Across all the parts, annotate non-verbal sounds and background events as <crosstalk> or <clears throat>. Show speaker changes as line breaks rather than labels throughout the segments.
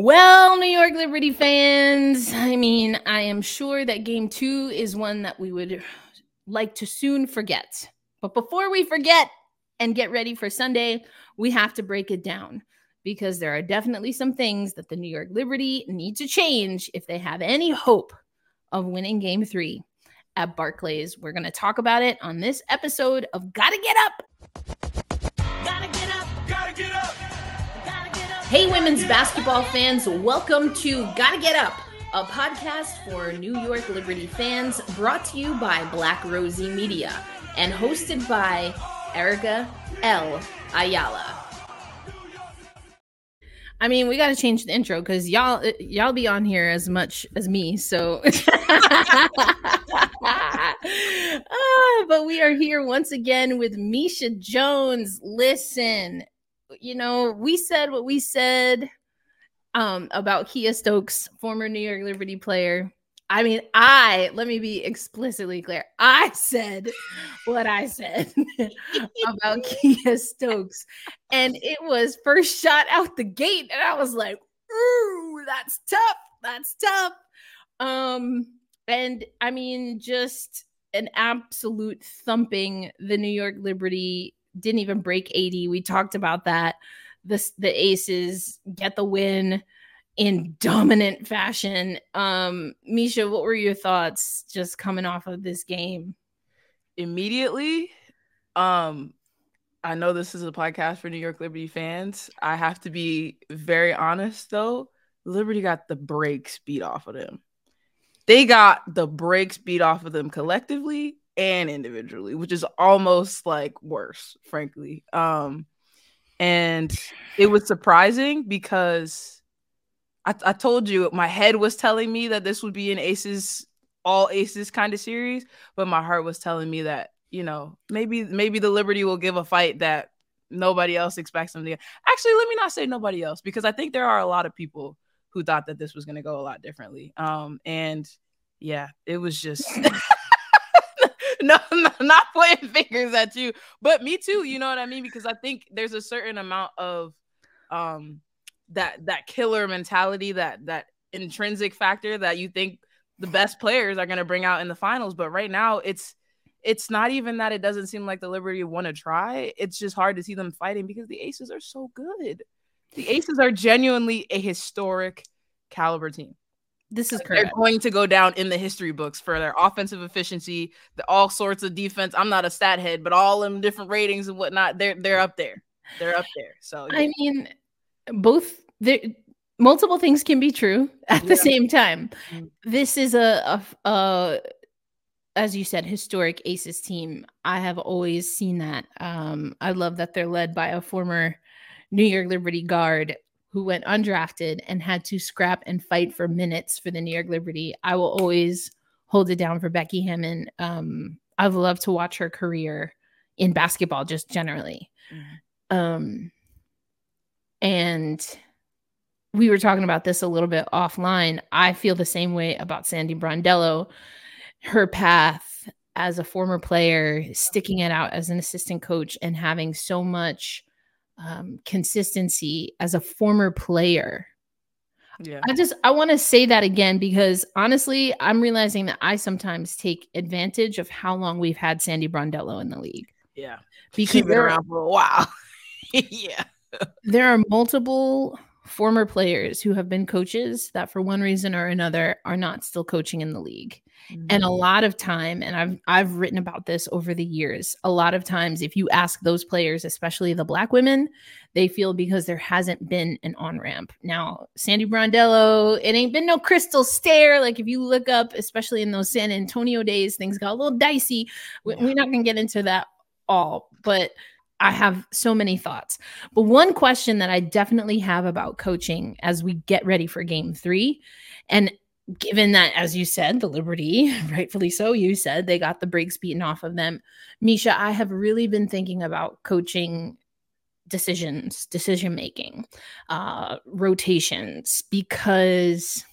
Well, New York Liberty fans, I mean, I am sure that game two is one that we would like to soon forget. But before we forget and get ready for Sunday, we have to break it down because there are definitely some things that the New York Liberty need to change if they have any hope of winning game three at Barclays. We're going to talk about it on this episode of Gotta Get Up. Hey, women's basketball fans, welcome to Gotta Get Up, a podcast for New York Liberty fans brought to you by Black Rosie Media and hosted by Erica L. Ayala. I mean, we got to change the intro because y'all y'all be on here as much as me. So, <laughs> <laughs> ah, but we are here once again with Misha Jones. Listen, you know, we said what we said um, about Kiah Stokes, former New York Liberty player. I mean, I let me be explicitly clear. I said what I said <laughs> about Kiah Stokes, and it was first shot out the gate, and I was like, "Ooh, that's tough. That's tough." Um, and I mean, just an absolute thumping the New York Liberty didn't even break 80. We talked about that. The, the Aces get the win in dominant fashion. Um, Misha, what were your thoughts just coming off of this game?
Immediately, um, I know this is a podcast for New York Liberty fans. I have to be very honest though. Liberty got the brakes beat off of them. They got the brakes beat off of them collectively and individually, which is almost like worse, frankly. Um, and it was surprising because I, I told you my head was telling me that this would be an aces, all aces kind of series, but my heart was telling me that you know maybe maybe the Liberty will give a fight that nobody else expects them to. Get. Actually, let me not say nobody else because I think there are a lot of people who thought that this was going to go a lot differently. Um, and yeah, it was just. <laughs> <laughs> no, not pointing <laughs> fingers at you, but me too. You know what I mean? Because I think there's a certain amount of um that that killer mentality, that that intrinsic factor that you think the best players are going to bring out in the finals. But right now, it's it's not even that it doesn't seem like the Liberty want to try. It's just hard to see them fighting because the Aces are so good. The Aces are genuinely a historic caliber team.
This is correct.
They're going to go down in the history books for their offensive efficiency, the all sorts of defense. I'm not a stat head, but all them different ratings and whatnot, they're they're up there. They're up there. So
yeah. I mean, both there multiple things can be true at yeah. the same time. Mm-hmm. This is a, a, a as you said, historic Aces team. I have always seen that. Um, I love that they're led by a former New York Liberty guard who went undrafted and had to scrap and fight for minutes for the New York Liberty. I will always hold it down for Becky Hammon. Um, I've loved to watch her career in basketball, just generally. Mm-hmm. Um, and we were talking about this a little bit offline. I feel the same way about Sandy Brondello. Her path as a former player, sticking it out as an assistant coach, and having so much um, consistency as a former player. Yeah. I just I want to say that again because honestly, I'm realizing that I sometimes take advantage of how long we've had Sandy Brondello in the league.
Yeah. Because She's been around for a while. <laughs> yeah.
there are multiple former players who have been coaches that for one reason or another are not still coaching in the league. Mm-hmm. And a mm-hmm. lot of time and I've I've written about this over the years. A lot of times if you ask those players, especially the black women, they feel because there hasn't been an on-ramp. Now, Sandy Brondello, it ain't been no crystal stair like if you look up especially in those San Antonio days, things got a little dicey. Yeah. We're not going to get into that all, but I have so many thoughts. But one question that I definitely have about coaching as we get ready for game three, and given that, as you said, the Liberty, <laughs> rightfully so, you said they got the brakes beaten off of them. Misha, I have really been thinking about coaching decisions, decision making, uh, rotations, because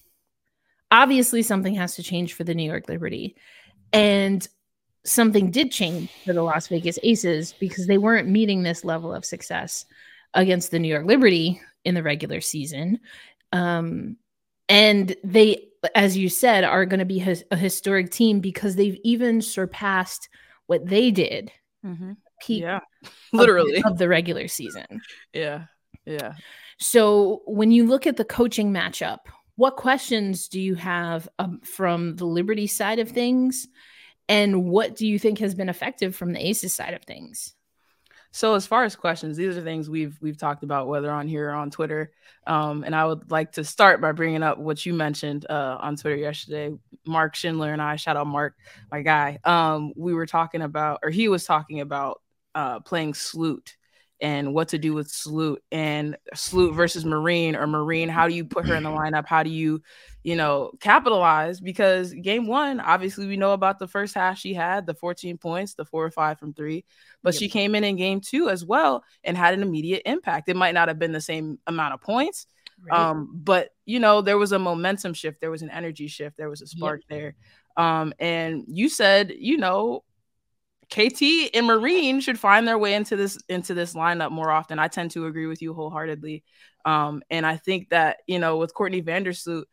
obviously something has to change for the New York Liberty. And something did change for the Las Vegas Aces because they weren't meeting this level of success against the New York Liberty in the regular season. Um, and they, as you said, are going to be his, a historic team because they've even surpassed what they did.
Mm-hmm. Peak yeah, literally
of, of the regular season.
Yeah, yeah.
So when you look at the coaching matchup, what questions do you have um, from the Liberty side of things? And what do you think has been effective from the Aces side of things?
So as far as questions, these are things we've we've talked about whether on here or on Twitter. Um, and I would like to start by bringing up what you mentioned uh, on Twitter yesterday. Mark Schindler and I, shout out Mark, my guy. Um, we were talking about, or he was talking about uh, playing Sloot and what to do with Sloot and Sloot versus Marine or Marine. How do you put her in the lineup? How do you, you know, capitalize? Because game one, obviously, we know about the first half she had the 14 points, the four or five from three, but yep. she came in in game two as well and had an immediate impact. It might not have been the same amount of points. Right. Um, but you know, there was a momentum shift, there was an energy shift, there was a spark yep. there. Um, and you said, you know, KT and Marine should find their way into this into this lineup more often. I tend to agree with you wholeheartedly. Um, and I think that, you know, with Courtney Vandersloot,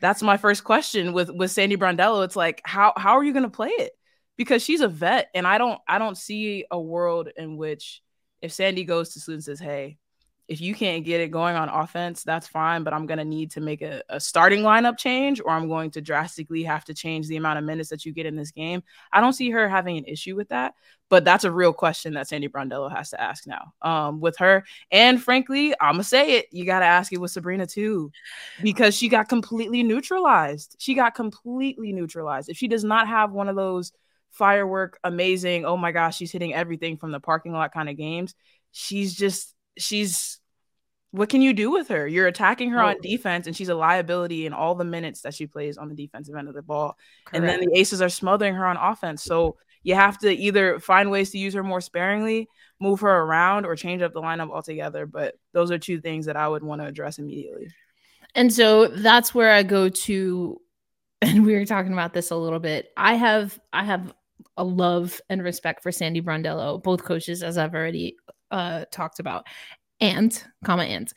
that's my first question with with Sandy Brondello. It's like, how how are you gonna play it? Because she's a vet, and I don't I don't see a world in which if Sandy goes to Sloot and says, Hey, if you can't get it going on offense, that's fine, but I'm going to need to make a, a, starting lineup change or I'm going to drastically have to change the amount of minutes that you get in this game. I don't see her having an issue with that, but that's a real question that Sandy Brondello has to ask now um, with her. And frankly, I'm going to say it. You got to ask it with Sabrina too, because she got completely neutralized. She got completely neutralized. If she does not have one of those firework, amazing, oh my gosh, she's hitting everything from the parking lot kind of games, she's just she's what can you do with her? You're attacking her oh. on defense, and she's a liability in all the minutes that she plays on the defensive end of the ball. Correct. And then the Aces are smothering her on offense. So you have to either find ways to use her more sparingly, move her around, or change up the lineup altogether. But those are two things that I would want to address immediately.
And so that's where I go to, <laughs> and we were talking about this a little bit. I have I have a love and respect for Sandy Brondello, both coaches, as I've already uh, talked about. And, comma, and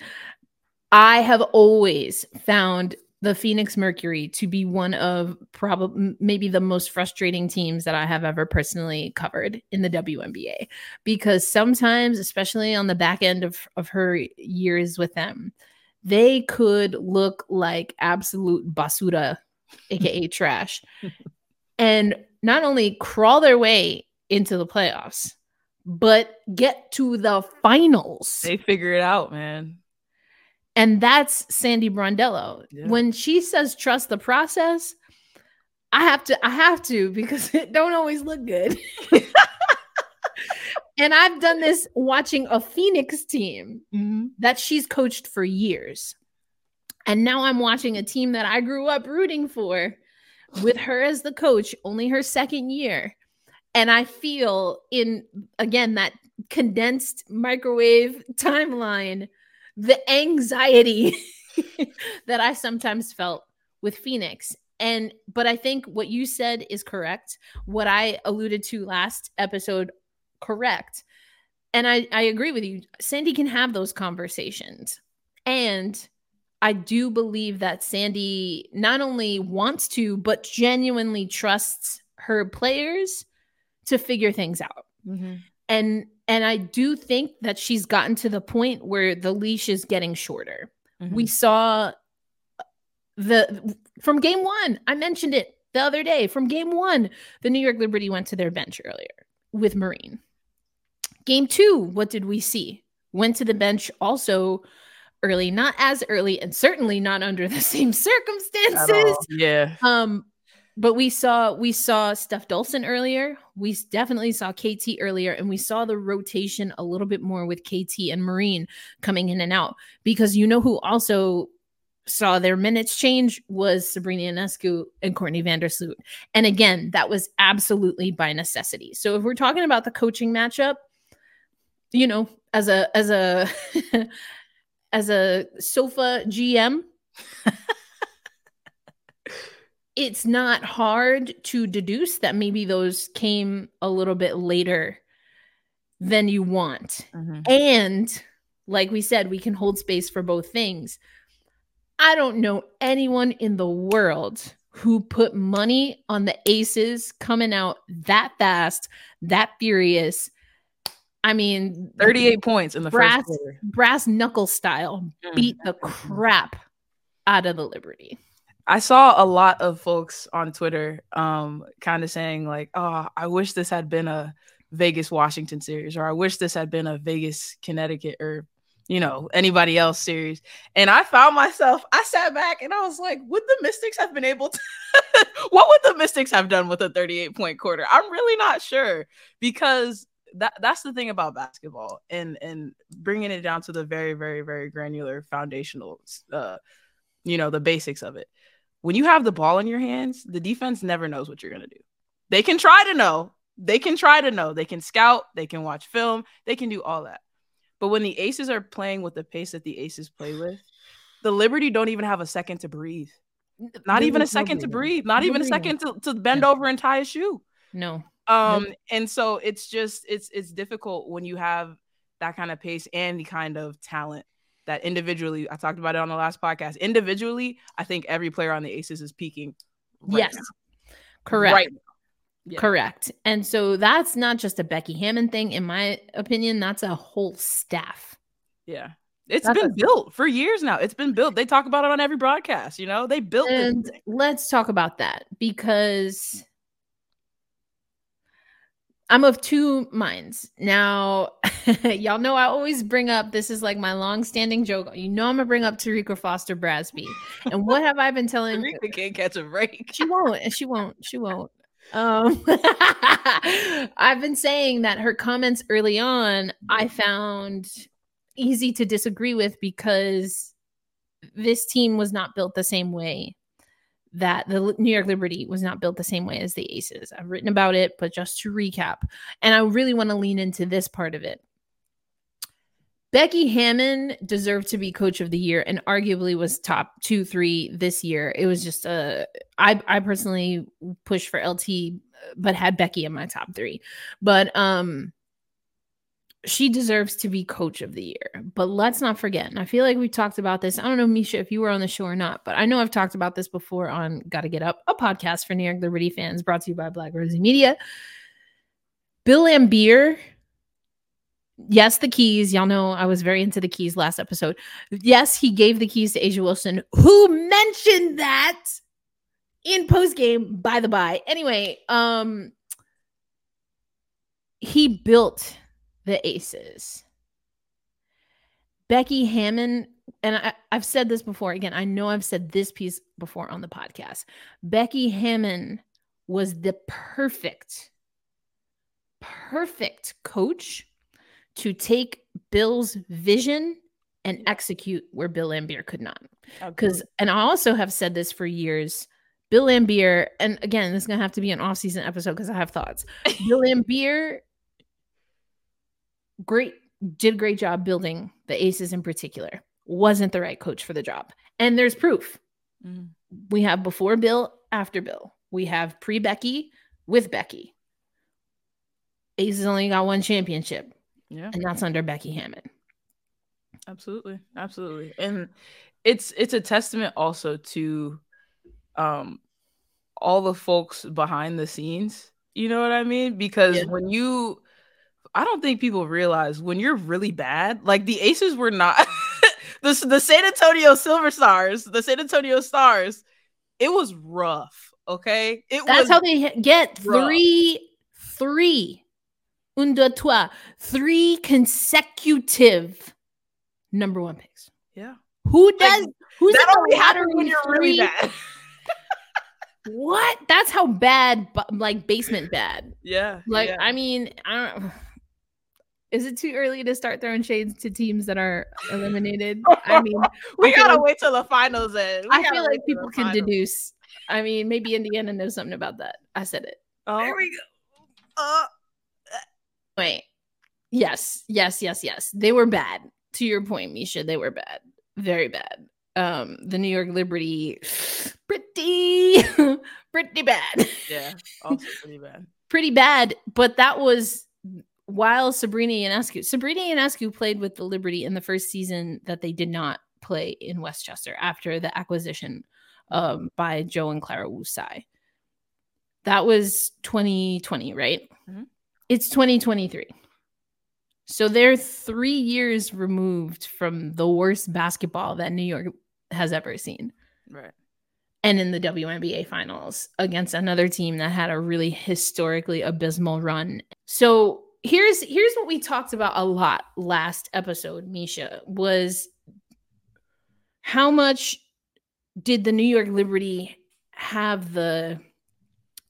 I have always found the Phoenix Mercury to be one of probably maybe the most frustrating teams that I have ever personally covered in the WNBA because sometimes, especially on the back end of, of her years with them, they could look like absolute basura, <laughs> aka trash, and not only crawl their way into the playoffs, but get to the finals.
They figure it out, man.
And that's Sandy Brondello. Yeah. When she says trust the process, I have to, I have to because <laughs> it don't always look good. <laughs> and I've done this watching a Phoenix team mm-hmm. that she's coached for years. And now I'm watching a team that I grew up rooting for with her as the coach, only her second year. And I feel in again that condensed microwave timeline, the anxiety <laughs> that I sometimes felt with Phoenix. And but I think what you said is correct. What I alluded to last episode, correct. And I, I agree with you. Sandy can have those conversations. And I do believe that Sandy not only wants to, but genuinely trusts her players to figure things out. Mm-hmm. And and I do think that she's gotten to the point where the leash is getting shorter. Mm-hmm. We saw the from game 1, I mentioned it the other day. From game 1, the New York Liberty went to their bench earlier with Marine. Game 2, what did we see? Went to the bench also early, not as early, and certainly not under the <laughs> same circumstances.
Yeah.
Um, but we saw we saw Steph Dolson earlier. We definitely saw KT earlier, and we saw the rotation a little bit more with KT and Marine coming in and out. Because you know who also saw their minutes change was Sabrina Ionescu and Courtney Vandersloot. And again, that was absolutely by necessity. So if we're talking about the coaching matchup, you know, as a as a <laughs> as a sofa GM. <laughs> it's not hard to deduce that maybe those came a little bit later than you want. Mm-hmm. And like we said, we can hold space for both things. I don't know anyone in the world who put money on the Aces coming out that fast, that furious. I mean,
38 points in the
brass,
first quarter.
brass knuckle style
Mm.
beat the crap out of the Liberty.
I saw a lot of folks on Twitter um kind of saying like, "Oh, I wish this had been a Vegas Washington series or I wish this had been a Vegas Connecticut or you know, anybody else series." And I found myself I sat back and I was like, "Would the Mystics have been able to <laughs> What would the Mystics have done with a 38 point quarter?" I'm really not sure because that that's the thing about basketball and and bringing it down to the very very very granular foundational uh you know the basics of it when you have the ball in your hands, the defense never knows what you're going to do. They can try to know. They can try to know. They can scout. They can watch film. They can do all that. But when the Aces are playing with the pace that the Aces play with, the Liberty don't even have a second to breathe. Not even a second to breathe. Not even a second to, to bend
No.
over and tie a shoe.
No.
Um, and so it's just it's it's difficult when you have that kind of pace and the kind of talent that individually I talked about it on the last podcast. Individually, I think every player on the Aces is peaking. right
yes.
now.
Correct.
Right. Yeah.
Correct. And so that's not just a Becky Hammon thing, in my opinion. That's a whole staff.
Yeah. It's
That's
been
a-
built for years now. It's been built. They talk about it on every broadcast. You know, they built
And let's talk about that because I'm of two minds. Now, <laughs> y'all know I always bring up this is like my long-standing joke. You know I'm gonna bring up Terrika Foster Brasby. And what have I been telling <laughs>
Terrika can't catch a break.
she won't and she won't she won't um <laughs> i've been saying that her comments early on i found easy to disagree with because this team was not built the same way that the new york liberty was not built the same way as the aces i've written about it but just to recap and i really want to lean into this part of it Becky Hammon deserved to be coach of the year and arguably was top two, three this year. It was just a I I personally pushed for LT, but had Becky in my top three. But um she deserves to be coach of the year. But let's not forget, and I feel like we talked about this. I don't know, Misha, if you were on the show or not, but I know I've talked about this before on Gotta Get Up, a podcast for New York Liberty fans brought to you by Black Rosie Media. Bill Laimbeer yes, the keys. Y'all know I was very into the keys last episode. Yes, he gave the keys to A'ja Wilson, who mentioned that in post game. By the by, anyway, um, he built the Aces. Becky Hammon, and I, I've said this before. Again, I know I've said this piece before on the podcast. Becky Hammon was the perfect, perfect coach to take Bill's vision and execute where Bill Laimbeer could not. Because, and I also have said this for years. Bill Laimbeer, and again, this is gonna have to be an off-season episode because I have thoughts. <laughs> Bill Laimbeer, great, did a great job building the Aces in particular. Wasn't the right coach for the job, and there's proof.
Mhm.
We have before Bill, after Bill. We have pre Becky, with Becky. Aces only got one championship
Yeah.
and that's under Becky Hammon.
Absolutely. Absolutely. And it's it's a testament also to um all the folks behind the scenes. You know what I mean? Because
Yeah.
when you I don't think people realize when you're really bad, like the Aces were not <laughs> the, the San Antonio Silver Stars, the San Antonio Stars, it was rough. Okay. It
That's
was
how they get
rough.
three, three, un, deux, trois, three consecutive number one picks.
yeah.
Who does? who's
That only happens when you're really bad. <laughs>
What? That's how bad, like basement bad.
yeah.
Like,
yeah.
I mean, I don't. Is it too early to start throwing shades to teams that are eliminated? I mean, <laughs>
we
I
gotta
like-
wait till the finals end. We
I feel like people can
finals.
deduce. I mean, maybe Indiana knows something about that. I said it.
Oh,
There
we go. Uh,
Wait. Yes, yes, yes, yes. They were bad. To your point, Misha, they were bad. Very bad. Um, the New York Liberty, pretty, <laughs> pretty bad.
yeah, <laughs> also pretty bad.
pretty bad. But that was while Sabrina Ionescu. Sabrina Ionescu played with the Liberty in the first season that they did not play in Westchester after the acquisition um, by Joe and Clara Wu Tsai. That was 2020, right?
Mhm.
It's 2023. So they're three years removed from the worst basketball that New York has ever seen.
Right.
And in the WNBA finals against another team that had a really historically abysmal run. So here's here's what we talked about a lot last episode, Misha, was how much did the New York Liberty have the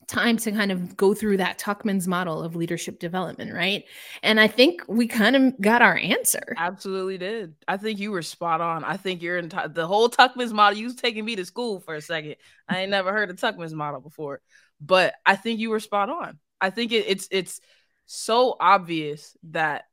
time to kind of go through that Tuckman's model of leadership development, right? And I think we kind of got our answer.
Absolutely did. I think you were spot on. I think you're in the whole Tuckman's model. You was taking me to school for a second. I ain't never heard of Tuckman's model before, but I think you were spot on. I think it, it's it's so obvious that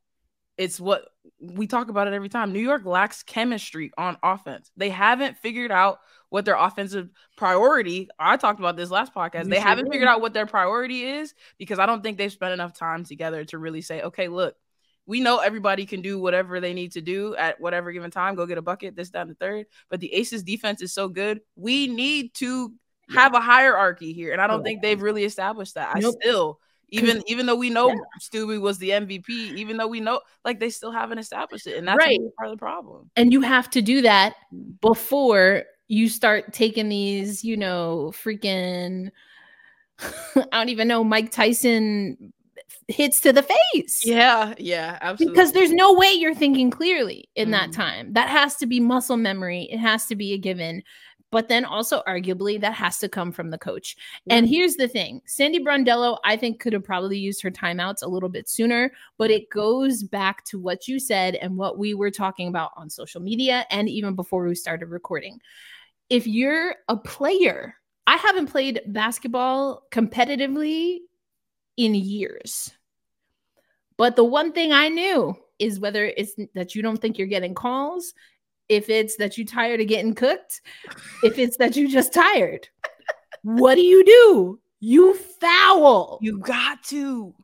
it's what we talk about it every time. New York lacks chemistry on offense. They haven't figured out what their offensive priority. I talked about this last podcast.
You
they
sure
haven't figured out what their priority is because I don't think they've spent enough time together to really say, okay, look, we know everybody can do whatever they need to do at whatever given time. Go get a bucket, this, that, and the third. But the Aces defense is so good. We need to have a hierarchy here. And I don't think they've really established that. I still even even though we know
Yeah.
Stewie was the MVP, even though we know like they still haven't established it. And that's
Right.
part of the problem.
And you have to do that before you start taking these, you know, freaking, <laughs> I don't even know, Mike Tyson hits to the face.
Yeah, yeah, absolutely.
Because there's no way you're thinking clearly in that
Mhm.
time. That has to be muscle memory. It has to be a given. But then also, arguably, that has to come from the coach. And here's the thing Sandy Brondello, I think, could have probably used her timeouts a little bit sooner, but it goes back to what you said and what we were talking about on social media and even before we started recording. If you're a player, I haven't played basketball competitively in years. But the one thing I knew is whether it's that you don't think you're getting calls, if it's that you're tired of getting cooked, if it's that you just tired. what do you do? You foul.
You got to.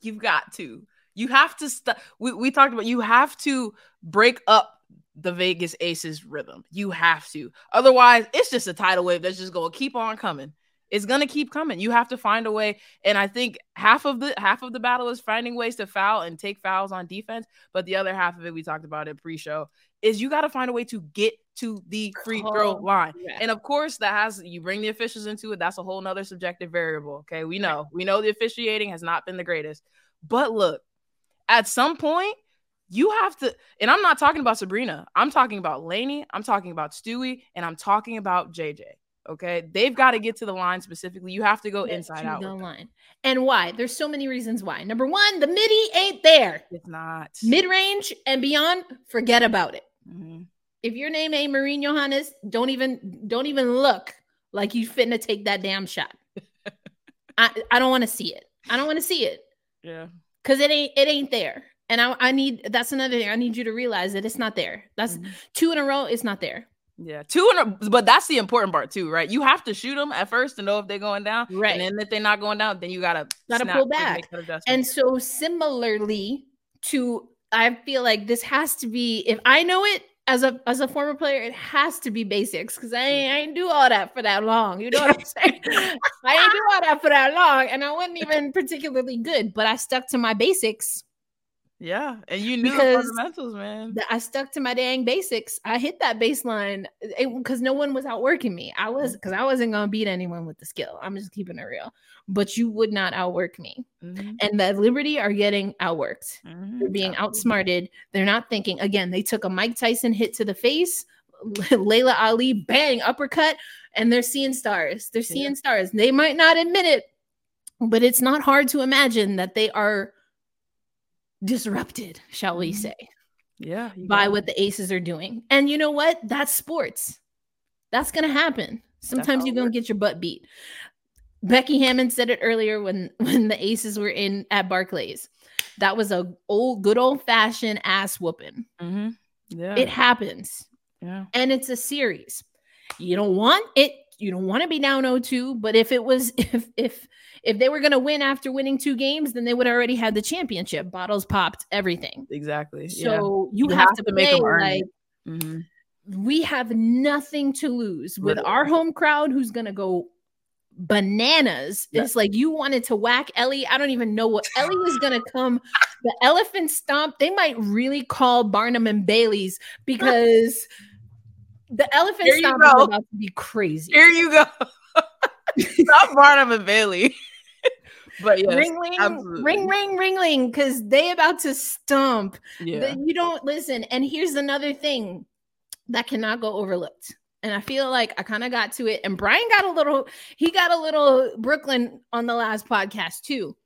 You've got to. You have to st- we, we talked about you have to break up the Vegas Aces rhythm. You have to. Otherwise, it's just a tidal wave that's just going to keep on coming. It's going to keep coming. You have to find a way and I think half of the half of the battle is finding ways to foul and take fouls on defense, but the other half of it we talked about it pre-show is you got to find a way to get to the free throw line.
Correct.
And of course, that has you bring the officials into it. That's a whole nother subjective variable. Okay. We know, we know the officiating has not been the greatest. But look, at some point, you have to, and I'm not talking about Sabrina. I'm talking about Laney. I'm talking about Stewie, and I'm talking about JJ. Okay. They've got to get to the line specifically. You have to go
Get
inside out.
the line. And why? There's so many reasons why. Number one, the midi ain't there.
It's not.
Mid range and beyond, forget about it.
Mhm.
If your name ain't Marine Johannes, don't even don't even look like you fitting to take that damn shot. <laughs> I, I don't want to see it. I don't want to see it
Yeah.
because it ain't it ain't there. And I, I need that's another thing. I need you to realize that it's not there. That's
Mhm.
two in a row. It's not there.
Yeah, two in a, but that's the important part too, right? You have to shoot them at first to know if they're going down,
Right.
And then if they're not going down, then you gotta
Gotta pull back.
that.
And so similarly to I feel like this has to be if I know it as a as a former player, it has to be basics because I I ain't do all that for that long. You know what I'm saying? <laughs> I ain't do all that for that long, and I wasn't even particularly good, but I stuck to my basics.
Yeah, and you knew
Because-
the fundamentals, man.
I stuck to my dang basics. I hit that baseline because no one was outworking me. I was because I wasn't gonna beat anyone with the skill. I'm just keeping it real. But you would not outwork me,
Mhm,
and the Liberty are getting outworked.
mhm,
They're being outsmarted. They're not thinking. Again, they took a Mike Tyson hit to the face, <laughs> Laila Ali bang uppercut, and they're seeing stars. They're seeing
Yeah.
stars. They might not admit it, but it's not hard to imagine that they are disrupted, shall we
Mhm.
say,
Yeah,
by what the Aces are doing. And you know what? That's sports. That's gonna happen. Sometimes you're gonna get your butt beat. Becky Hammon said it earlier when <laughs> when the Aces were in at Barclays. That was a old good old fashioned ass whooping.
Mhm, Yeah,
It happens,
yeah,
and it's a series. You don't want it. You don't want to be down 0-2, but if it was <laughs> if if if they were gonna win after winning two games, then they would already had the championship. Bottles popped, everything.
exactly. yeah.
So you,
You
have,
have
to,
to make
play
'em earn
like.
Mhm.
we have nothing to lose with our home crowd who's going to go bananas. Yeah. It's like you wanted to whack Ellie. I don't even know what <laughs> Ellie is going to come. The elephant stomp. They might really call Barnum and Bailey's because the elephant stomp is about to be crazy.
Here you go. <laughs> Not Barnum and Bailey. But yes,
ring ring absolutely. ring ring ringling because they about to stump. Yeah. you don't listen. And here's another thing that cannot go overlooked. And I feel like I kind of got to it. And Brian got a little, he got a little Brooklyn on the last podcast too.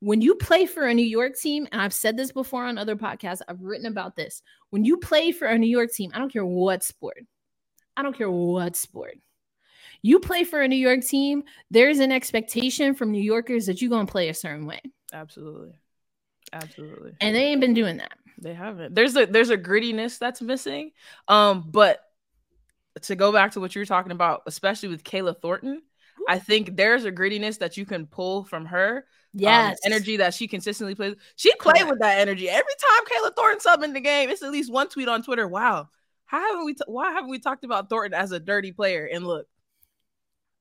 When you play for a New York team, and I've said this before on other podcasts, I've written about this. When you play for a New York team, I don't care what sport, I don't care what sport. You play for a New York team, there's an expectation from New Yorkers that you're going to play a certain way.
Absolutely. Absolutely.
And they ain't been doing that.
They haven't. There's a there's a grittiness that's missing. Um, but to go back to what you were talking about, especially with Kayla Thornton, I think there's a grittiness that you can pull from her. Um,
yes,
um, energy that she consistently plays. She played with that energy every time Kayla Thornton up in the game. It's at least one tweet on Twitter. Wow, how haven't we? T- why haven't we talked about Thornton as a dirty player? And look,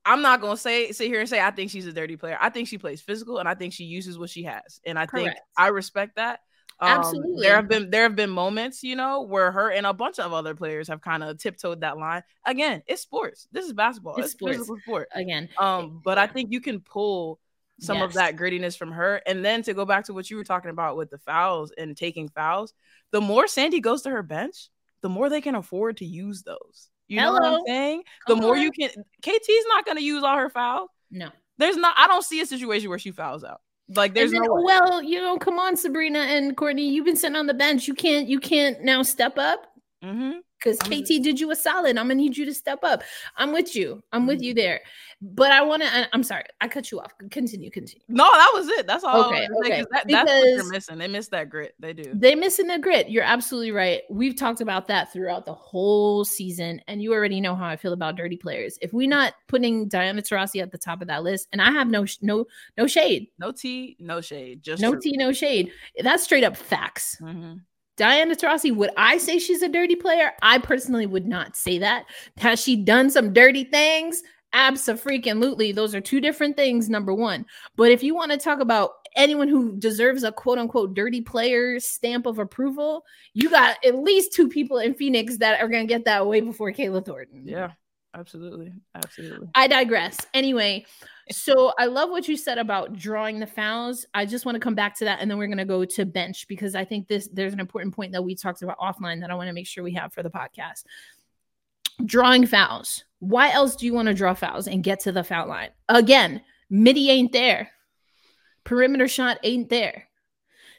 I'm not gonna say sit here and say I think she's a dirty player. I think she plays physical, and I think she uses what she has, and I Correct. think I respect that. Um, Absolutely. There have been there have been moments, you know, where her and a bunch of other players have kind of tiptoed that line. Again, it's sports. This is basketball. It's, it's sports. physical sport.
Again.
Um, but I think you can pull some yes. of that grittiness from her. And then to go back to what you were talking about with the fouls and taking fouls, the more Sandy goes to her bench, the more they can afford to use those. You Hello. know what I'm saying? The more you can KT's not gonna use all her fouls.
No.
There's not I don't see a situation where she fouls out. Like there's then, no way.
well, you know, come on, Sabrina and Courtney, you've been sitting on the bench. You can't you can't now step up.
Mm-hmm
because KT did you a solid. I'm gonna need you to step up. I'm with you. I'm with mm-hmm. you there. But I want to. I'm sorry, I cut you off. Continue, continue.
No, that was it. That's all. Okay, okay. That, that's what you're missing. They miss that grit. They do.
They missing the grit. You're absolutely right. We've talked about that throughout the whole season, and you already know how I feel about dirty players. If we're not putting Diana Taurasi at the top of that list, and I have no no no shade,
no tea, no shade, just
no tea, no shade. That's straight up facts.
Mm-hmm.
Diana Taurasi, would I say she's a dirty player? I personally would not say that. Has she done some dirty things? Absolutely. Those are two different things, number one. But if you want to talk about anyone who deserves a quote unquote dirty player stamp of approval, you got at least two people in Phoenix that are going to get that way before Kayla Thornton.
Yeah, absolutely. Absolutely.
I digress. Anyway, so I love what you said about drawing the fouls. I just want to come back to that and then we're going to go to bench because I think this there's an important point that we talked about offline that I want to make sure we have for the podcast. Drawing fouls. Why else do you want to draw fouls and get to the foul line? Again, midi ain't there. Perimeter shot ain't there.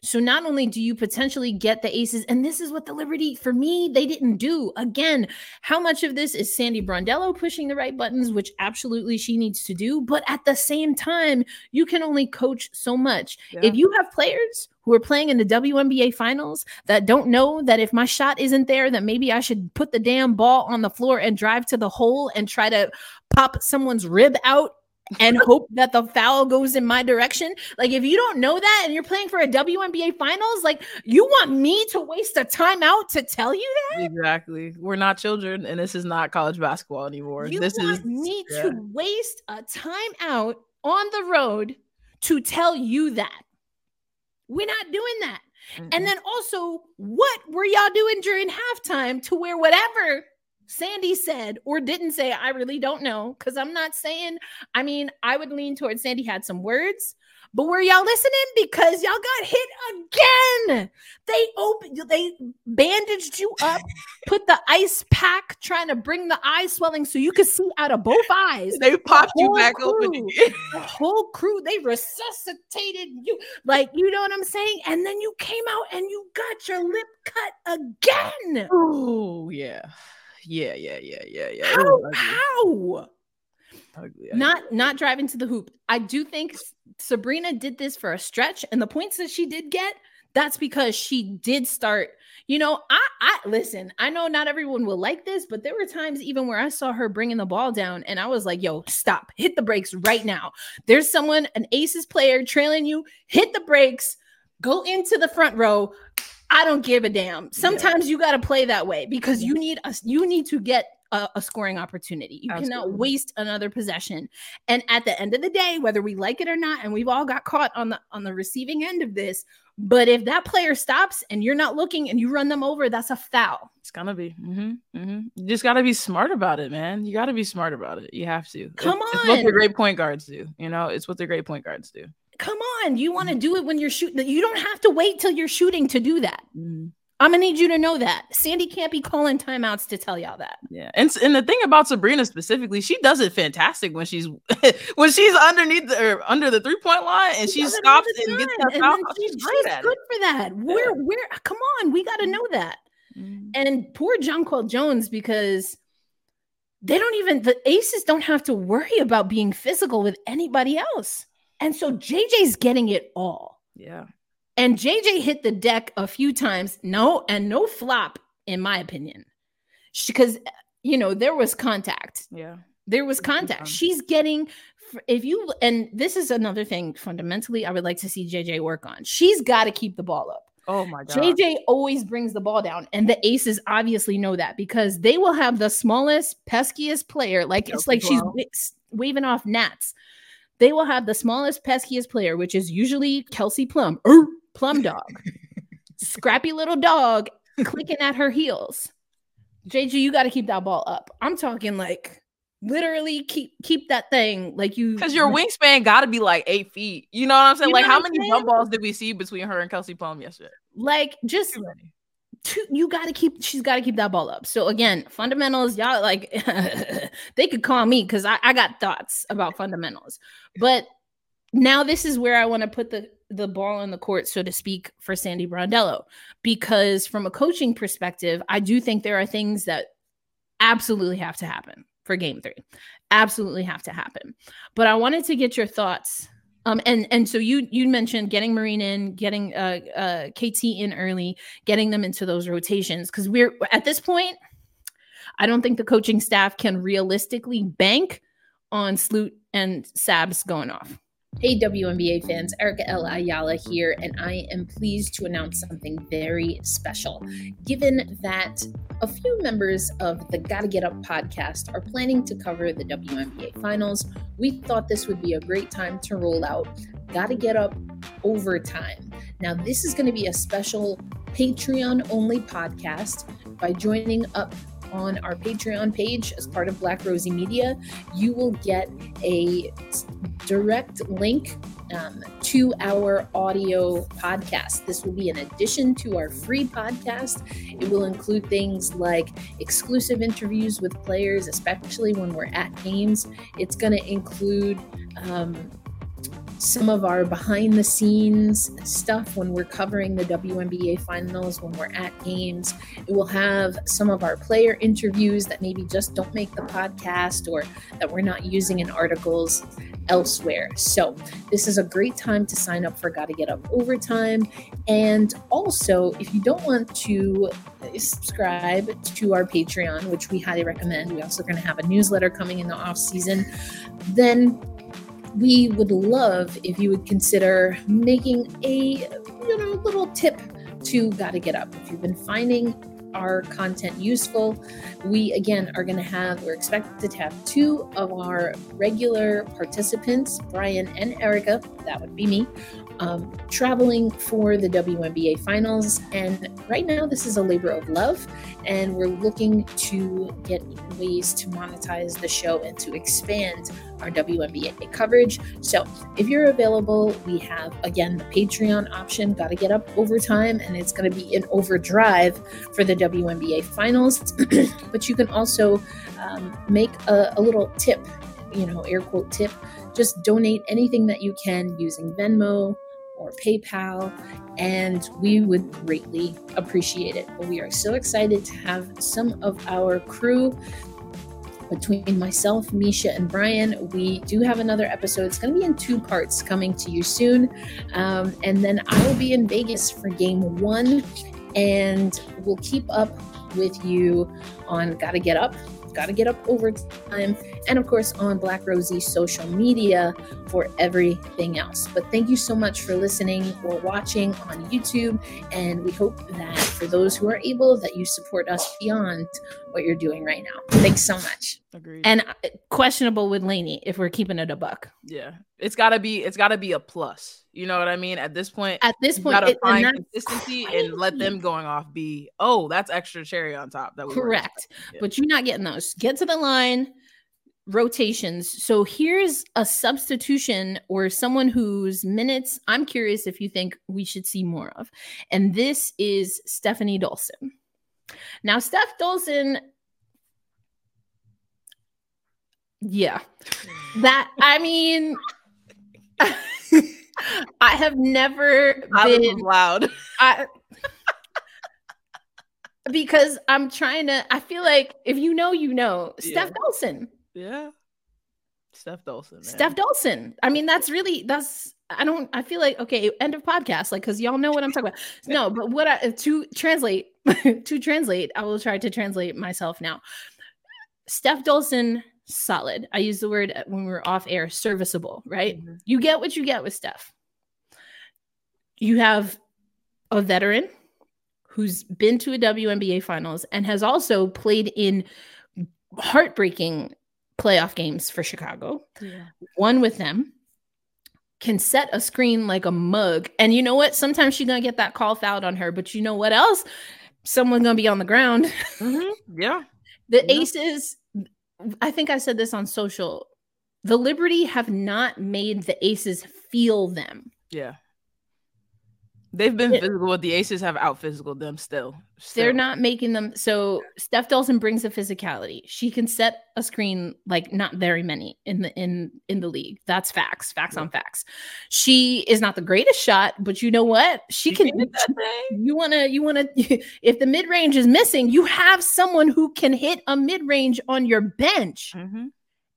So not only do you potentially get the aces, and this is what the Liberty, for me, they didn't do. Again, how much of this is Sandy Brondello pushing the right buttons, which absolutely she needs to do. But at the same time, you can only coach so much. Yeah. If you have players who are playing in the WNBA finals that don't know that if my shot isn't there, that maybe I should put the damn ball on the floor and drive to the hole and try to pop someone's rib out and hope that the foul goes in my direction. Like if you don't know that and you're playing for a WNBA finals, like you want me to waste a timeout to tell you that?
Exactly. We're not children and this is not college basketball anymore.
You
this
want
is
me yeah. to waste a timeout on the road to tell you that. We're not doing that. Mm-hmm. And then also, what were y'all doing during halftime to where whatever Sandy said or didn't say, I really don't know. Cause I'm not saying, I mean, I would lean towards Sandy had some words, but were y'all listening? Because y'all got hit again. They opened, they bandaged you up, <laughs> put the ice pack trying to bring the eye swelling so you could see out of both eyes.
They popped the you back crew, open
again. the whole crew, they resuscitated you. Like, you know what I'm saying? And then you came out and you got your lip cut again.
Oh, yeah. Yeah, yeah, yeah, yeah, yeah.
How? How? Ugly, not not driving to the hoop. I do think Sabrina did this for a stretch, and the points that she did get, that's because she did start. You know, I I listen. I know not everyone will like this, but there were times even where I saw her bringing the ball down, and I was like, "Yo, stop! Hit the brakes right now! There's someone, an Aces player, trailing you. Hit the brakes. Go into the front row. I don't give a damn. Sometimes yeah. you got to play that way because you need us. You need to get a, a scoring opportunity. You Absolutely. cannot waste another possession. And at the end of the day, whether we like it or not, and we've all got caught on the on the receiving end of this, but if that player stops and you're not looking and you run them over, that's a foul.
It's gonna be. Mm-hmm, mm-hmm. You just gotta be smart about it, man. You gotta be smart about it. You have to.
Come it's,
on. It's what the great point guards do. You know, it's what the great point guards do.
Come on. You want to mm-hmm. do it when you're shooting. You don't have to wait till you're shooting to do that. Mm-hmm. I'm gonna need you to know that Sandy can't be calling timeouts to tell y'all that.
Yeah, and and the thing about Sabrina specifically, she does it fantastic when she's <laughs> when she's underneath the, or under the three point line and she, she stops and gets that foul. She's, she's great
she's good for that. Yeah. We're we're come on, we got to know that. Mm-hmm. And poor Jonquel Jones because they don't even the aces don't have to worry about being physical with anybody else, and so JJ's getting it all.
Yeah.
And JJ hit the deck a few times. No, and no flop, in my opinion. Because, you know, there was contact.
Yeah.
There was contact. She's getting, if you, and this is another thing fundamentally, I would like to see JJ work on. She's got to keep the ball up.
Oh my God.
JJ always brings the ball down. And the aces obviously know that because they will have the smallest, peskiest player. Like it's like she's waving off gnats. They will have the smallest, peskiest player, which is usually Kelsey Plum. Plum Dog, <laughs> scrappy little dog clicking at her heels. JJ, you got to keep that ball up. I'm talking like literally keep keep that thing like you
because your wingspan got to be like eight feet. You know what I'm saying? You like how many jump balls did we see between her and Kelsey Plum yesterday?
Like just two, you got to keep. She's got to keep that ball up. So again, fundamentals, y'all like <laughs> they could call me because I, I got thoughts about fundamentals, but now this is where I want to put the the ball on the court, so to speak, for Sandy Brondello. Because from a coaching perspective, I do think there are things that absolutely have to happen for game three. Absolutely have to happen. But I wanted to get your thoughts. Um, and and so you you mentioned getting Marine in, getting uh, uh, KT in early, getting them into those rotations because we're at this point. I don't think the coaching staff can realistically bank on Sloot and Sabs going off. Hey, WNBA fans, Erica L. Ayala here, and I am pleased to announce something very special. Given that a few members of the Gotta Get Up podcast are planning to cover the WNBA finals, we thought this would be a great time to roll out Gotta Get Up Overtime. Now, this is going to be a special Patreon only podcast. By joining up on our Patreon page as part of Black Rosie Media, you will get a direct link um, to our audio podcast. This will be in addition to our free podcast. It will include things like exclusive interviews with players, especially when we're at games. It's going to include um, some of our behind the scenes stuff when we're covering the WNBA finals, when we're at games. It will have some of our player interviews that maybe just don't make the podcast or that we're not using in articles elsewhere. So, this is a great time to sign up for Gotta Get Up Overtime. And also, if you don't want to subscribe to our Patreon, which we highly recommend, we also going to have a newsletter coming in the off season, then we would love if you would consider making a you know little tip to gotta get up. If you've been finding our content useful we again are going to have we're expected to have two of our regular participants brian and erica that would be me um, traveling for the WNBA finals. And right now, this is a labor of love, and we're looking to get ways to monetize the show and to expand our WNBA coverage. So if you're available, we have again the Patreon option, got to get up overtime, and it's going to be in overdrive for the WNBA finals. <clears throat> but you can also um, make a, a little tip, you know, air quote tip just donate anything that you can using Venmo, or PayPal, and we would greatly appreciate it. We are so excited to have some of our crew between myself, Misha, and Brian. We do have another episode. It's going to be in two parts coming to you soon. Um, and then I will be in Vegas for game one, and we'll keep up with you on Gotta Get Up Got to get up overtime, and of course on Black Rosie social media for everything else. But thank you so much for listening or watching on YouTube, and we hope that for those who are able, that you support us beyond what you're doing right now. Thanks so much.
Agreed.
And uh, questionable with Laney if we're keeping it a buck.
Yeah, it's gotta be. It's gotta be a plus. You know what I mean? At this point,
At this point,
gotta
it-
find
and
consistency and let them going off be. Oh, that's extra cherry on top. That we
Correct.
Yeah.
But you're not getting those. Get to the line, rotations. So here's a substitution or someone whose minutes I'm curious if you think we should see more of. And this is Stephanie Dolson. Now, Steph Dolson, yeah, that I mean, have never
I
been
loud.
I because I'm trying to. I feel like if you know, you know. Steph
Yeah.
Dolson.
Yeah. Steph Dolson. Man.
Steph Dolson. I mean, that's really that's. I don't. I feel like okay. End of podcast. Like, cause y'all know what I'm talking about. <laughs> No, but what I to translate <laughs> to translate, I will try to translate myself now. Steph Dolson, solid. I use the word when we were off air, serviceable. Right.
Mhm.
You get what you get with Steph. You have a veteran who's been to a WNBA finals and has also played in heartbreaking playoff games for Chicago.
Yeah.
One with them can set a screen like a mug. And you know what? Sometimes she's gonna get that call fouled on her, but you know what else? Someone gonna be on the ground.
Mhm. Yeah.
The
Yeah.
aces, I think I said this on social. The Liberty have not made the aces feel them.
Yeah. They've been
Yeah.
physical, but the Aces have out physical them still.
They're not making them. So Steph Dolson brings the physicality. She can set a screen like not very many in the in in the league. That's facts. Facts
Yeah.
on facts. She is not the greatest shot, but you know what? She
You
can.
hit that thing.
You wanna you wanna <laughs> if the mid range is missing, you have someone who can hit a mid range on your bench.
Mhm.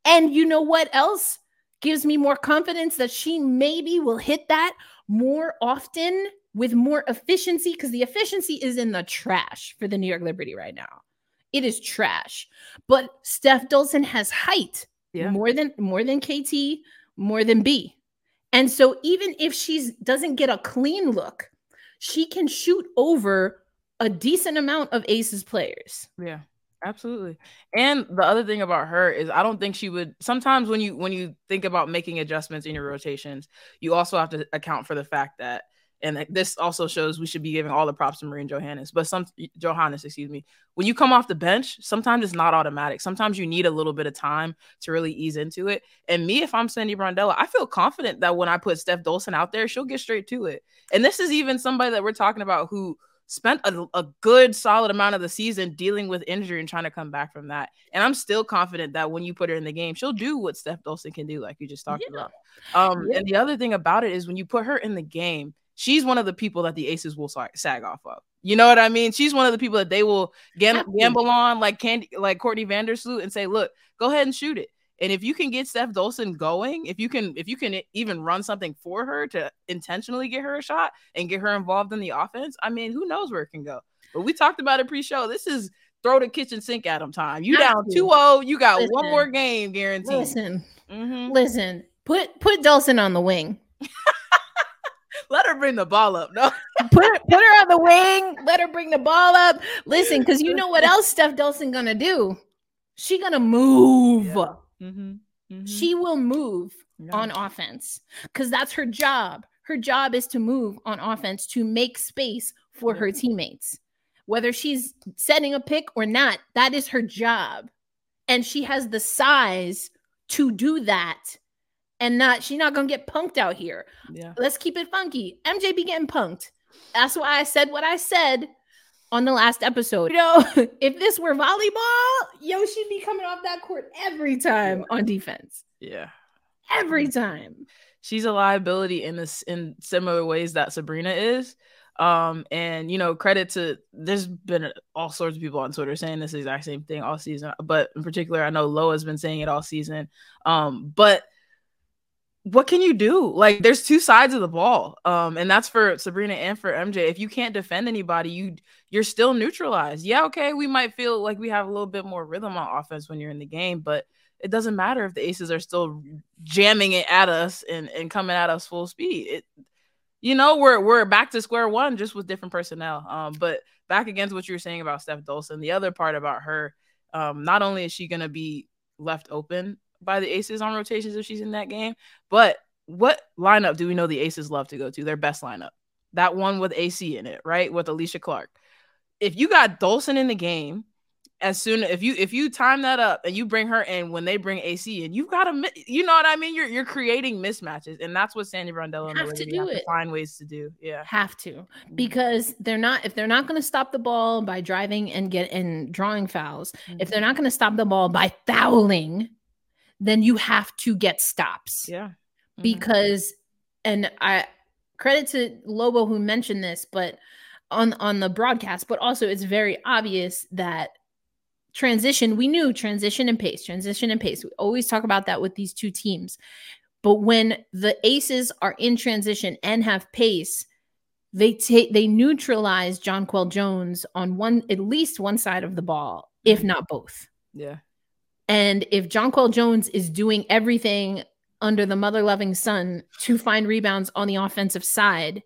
And you know what else gives me more confidence that she maybe will hit that more often with more efficiency because the efficiency is in the trash for the New York Liberty right now. It is trash. But Steph Dolson has height
Yeah.
more than more than KT, more than B. And so even if she doesn't get a clean look, she can shoot over a decent amount of Aces players.
Yeah, absolutely. And the other thing about her is I don't think she would sometimes when you when you think about making adjustments in your rotations, you also have to account for the fact that and this also shows we should be giving all the props to Marine Johannes, but some Johannes, excuse me. When you come off the bench, sometimes it's not automatic. Sometimes you need a little bit of time to really ease into it. And me, if I'm Sandy Brondello, I feel confident that when I put Steph Dolson out there, she'll get straight to it. And this is even somebody that we're talking about who spent a, a good solid amount of the season dealing with injury and trying to come back from that. And I'm still confident that when you put her in the game, she'll do what Steph Dolson can do, like you just talked
Yeah.
about. Um,
Yeah.
and the other thing about it is when you put her in the game, she's one of the people that the Aces will sag, off of. You know what I mean? She's one of the people that they will gamble on, like Candy, like Courtney Vandersloot, and say, "Look, go ahead and shoot it." And if you can get Steph Dolson going, if you can, if you can even run something for her to intentionally get her a shot and get her involved in the offense, I mean, who knows where it can go? But we talked about it pre-show. This is throw the kitchen sink at them time. You down
Absolutely.
2-0, you got one more game guaranteed.
Listen,
Mhm.
listen, put put Dolson on the wing. <laughs> <laughs>
Let her bring the ball up. No. <laughs>
Put her, put her on the wing. Let her bring the ball up. Listen, because you know what <laughs> else Steph Dolson gonna do? She gonna move.
Yeah. Mm-hmm.
She will move
Yeah.
on offense because that's her job. Her job is to move on offense to make space for her teammates. Whether she's setting a pick or not, that is her job. And she has the size to do that. And not she's not gonna get punked out here.
yeah.
Let's keep it funky. MJ be getting punked. That's why I said what I said on the last episode. You know, <laughs> if this were volleyball, yo, she'd be coming off that court every time on defense.
Yeah.
Every time.
she's a liability in this in similar ways that Sabrina is. Um, and you know, credit to there's been all sorts of people on Twitter saying this exact same thing all season, but in particular, I know Loa's been saying it all season. Um, but what can you do? Like there's two sides of the ball. Um, and that's for Sabrina and for MJ. If you can't defend anybody, you you're still neutralized. Yeah, okay, we might feel like we have a little bit more rhythm on offense when you're in the game, but it doesn't matter if the aces are still jamming it at us and, and coming at us full speed. It you know, we're we're back to square one just with different personnel. Um, but back against what you were saying about Steph Dolson, the other part about her, um, not only is she gonna be left open by the Aces on rotations if she's in that game. But what lineup do we know the Aces love to go to? Their best lineup. That one with AC in it, right? With Alysha Clark. If you got Dolson in the game, as soon if you if you time that up and you bring her in when they bring AC in, you've got to you know what I mean. You're you're creating mismatches, and that's what Sandy Brondello
have to do have it. To
find ways to do. Yeah,
have to mm-hmm. because they're not if they're not going to stop the ball by driving and get and drawing fouls. Mm-hmm. If they're not going to stop the ball by fouling, then you have to get stops.
Yeah.
Mm-hmm. Because and I credit to Lobo who mentioned this, but on on the broadcast, but also it's very obvious that transition, we knew transition and pace, transition and pace. We always talk about that with these two teams. But when the aces are in transition and have pace, they take they neutralize Jonquel Jones on one at least one side of the ball, if mm-hmm. not both.
Yeah.
And if Jonquel Jones is doing everything under the mother loving sun to find rebounds on the offensive side,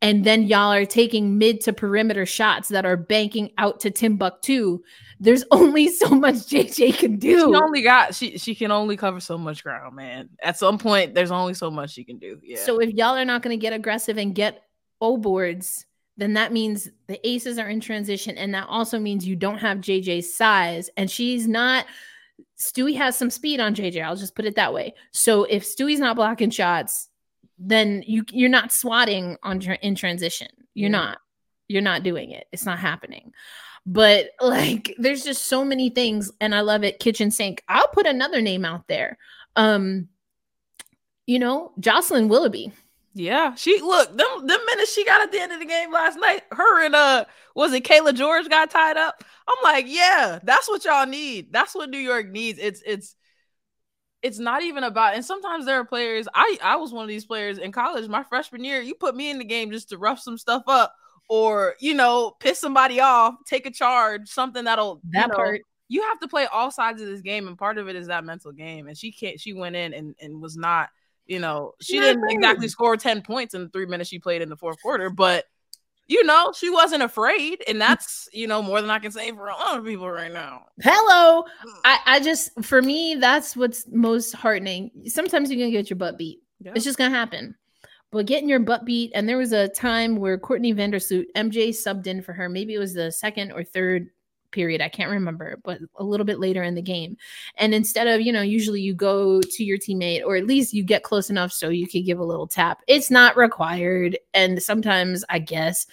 and then y'all are taking mid to perimeter shots that are banking out to Timbuktu, there's <laughs> only so much JJ can do.
She only got she she can only cover so much ground, man. At some point, there's only so much she can do. Yeah.
So if y'all are not going to get aggressive and get O boards, then that means the aces are in transition, and that also means you don't have JJ's size, and she's not Stewie has some speed on JJ. I'll just put it that way. So if Stewie's not blocking shots, then you you're not swatting on in transition. You're yeah. not. You're not doing it. It's not happening. But <laughs> like there's just so many things and I love it kitchen sink. I'll put another name out there. Um you know, Jocelyn Willoughby.
Yeah, she look them them minutes she got at the end of the game last night. Her and uh was it Cayla George got tied up? I'm like, yeah, that's what y'all need. That's what New York needs. It's it's it's not even about and sometimes there are players. I I was one of these players in college, my freshman year. You put me in the game just to rough some stuff up or you know, piss somebody off, take a charge, something that'll
that
you know,
part
you have to play all sides of this game, and part of it is that mental game. And she can't she went in and, and was not you know, she didn't exactly score 10 points in the three minutes she played in the fourth quarter, but you know, she wasn't afraid. And that's, you know, more than I can say for a lot of people right now.
Hello. Mm. I, I just, for me, that's what's most heartening. Sometimes you're going to get your butt beat. Yeah. It's just going to happen. But getting your butt beat, and there was a time where Courtney Vandersloot, MJ subbed in for her. Maybe it was the second or third period. I can't remember, but a little bit later in the game. And instead of, you know, usually you go to your teammate or at least you get close enough so you could give a little tap. It's not required. And sometimes I guess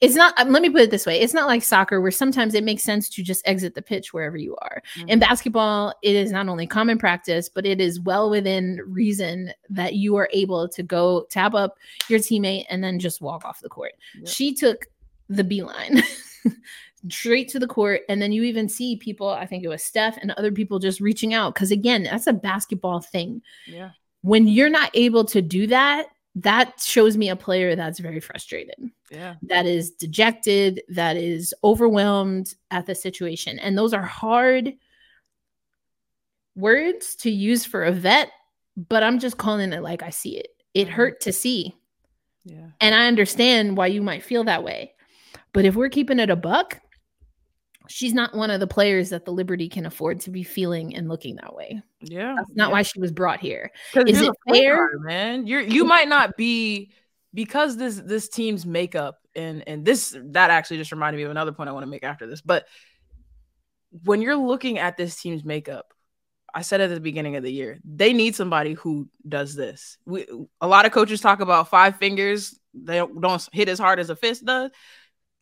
it's not let me put it this way it's not like soccer where sometimes it makes sense to just exit the pitch wherever you are mm-hmm. in basketball it is not only common practice but it is well within reason that you are able to go tap up your teammate and then just walk off the court yep. she took the beeline <laughs> straight to the court. And then you even see people, I think it was Steph and other people just reaching out. Cause again, that's a basketball thing.
Yeah.
When you're not able to do that, that shows me a player that's very frustrated.
Yeah.
That is dejected, that is overwhelmed at the situation. And those are hard words to use for a vet, but I'm just calling it like I see it. It mm-hmm. hurt to see.
Yeah.
And I understand why you might feel that way. But if we're keeping it a buck, she's not one of the players that the Liberty can afford to be feeling and looking that way.
Yeah,
that's not
yeah.
why she was brought here. Is it fair,
man? You're you might not be because this this team's makeup and and this that actually just reminded me of another point I want to make after this. But when you're looking at this team's makeup, I said at the beginning of the year, they need somebody who does this. We, a lot of coaches talk about five fingers; they don't, don't hit as hard as a fist does.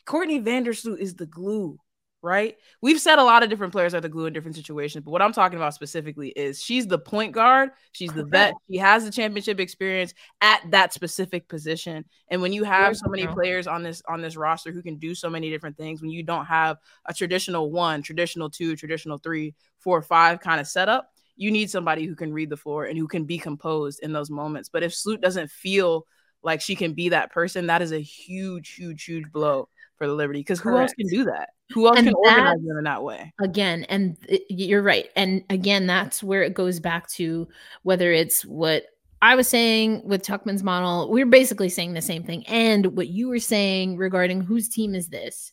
Courtney Vandersloot is the glue right? We've said a lot of different players are the glue in different situations, but what I'm talking about specifically is she's the point guard, she's the vet, she has the championship experience at that specific position. And when you have so many players on this on this roster who can do so many different things, when you don't have a traditional one, traditional two, traditional three, four, five kind of setup, you need somebody who can read the floor and who can be composed in those moments. But if Sloot doesn't feel like she can be that person, that is a huge, huge, huge blow for the Liberty. Because who else can do that? Who else and can that, organize them in that way?
Again, and you're right. And again, that's where it goes back to whether it's what I was saying with Tuckman's model, we are basically saying the same thing. And what you were saying regarding whose team is this?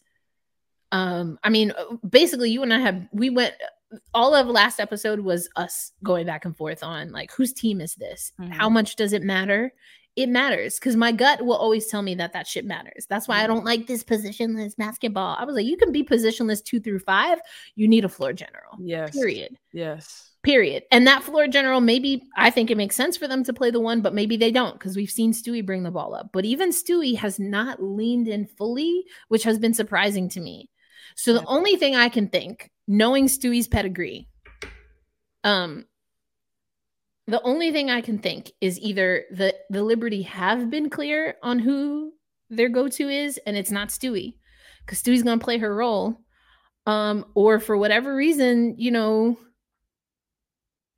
Um, I mean, basically, you and I have we went all of last episode was us going back and forth on like whose team is this? Mm-hmm. How much does it matter? It matters because my gut will always tell me that that shit matters. That's why I don't like this positionless basketball. I was like, you can be positionless two through five. You need a floor general.
Yes.
Period.
Yes
period. And that floor general, maybe I think it makes sense for them to play the one, but maybe they don't because we've seen Stewie bring the ball up. But even Stewie has not leaned in fully, which has been surprising to me. So the only thing I can think, knowing Stewie's pedigree, um, the only thing I can think is either the the Liberty have been clear on who their go-to is, and it's not Stewie, because Stewie's gonna play her role. Um, or for whatever reason, you know,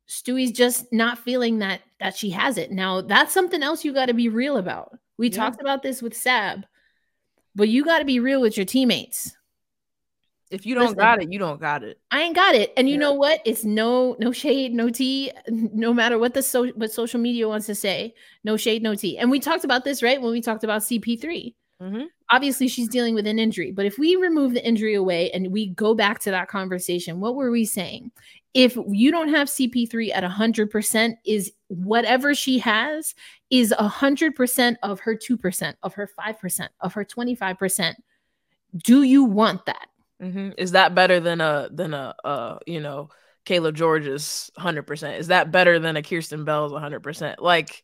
Stewie's just not feeling that that she has it. Now, that's something else you got to be real about. We yeah. talked about this with Sab, but you got to be real with your teammates.
If you don't Listen, got it, you don't got it.
I ain't got it. And you yeah. know what? It's no no shade, no tea, <laughs> no matter what the so what social media wants to say. No shade, no tea. And we talked about this, right? When we talked about CP3. Mm-hmm. Obviously, she's dealing with an injury, but if we remove the injury away and we go back to that conversation, what were we saying? if you don't have CP3 at 100%, is whatever she has is 100% of her 2%, of her 5%, of her 25%. Do you want that?
Mm-hmm. Is that better than a than a uh you know Cayla George's 100%? Is that better than a Kierstan Bell's 100%? Like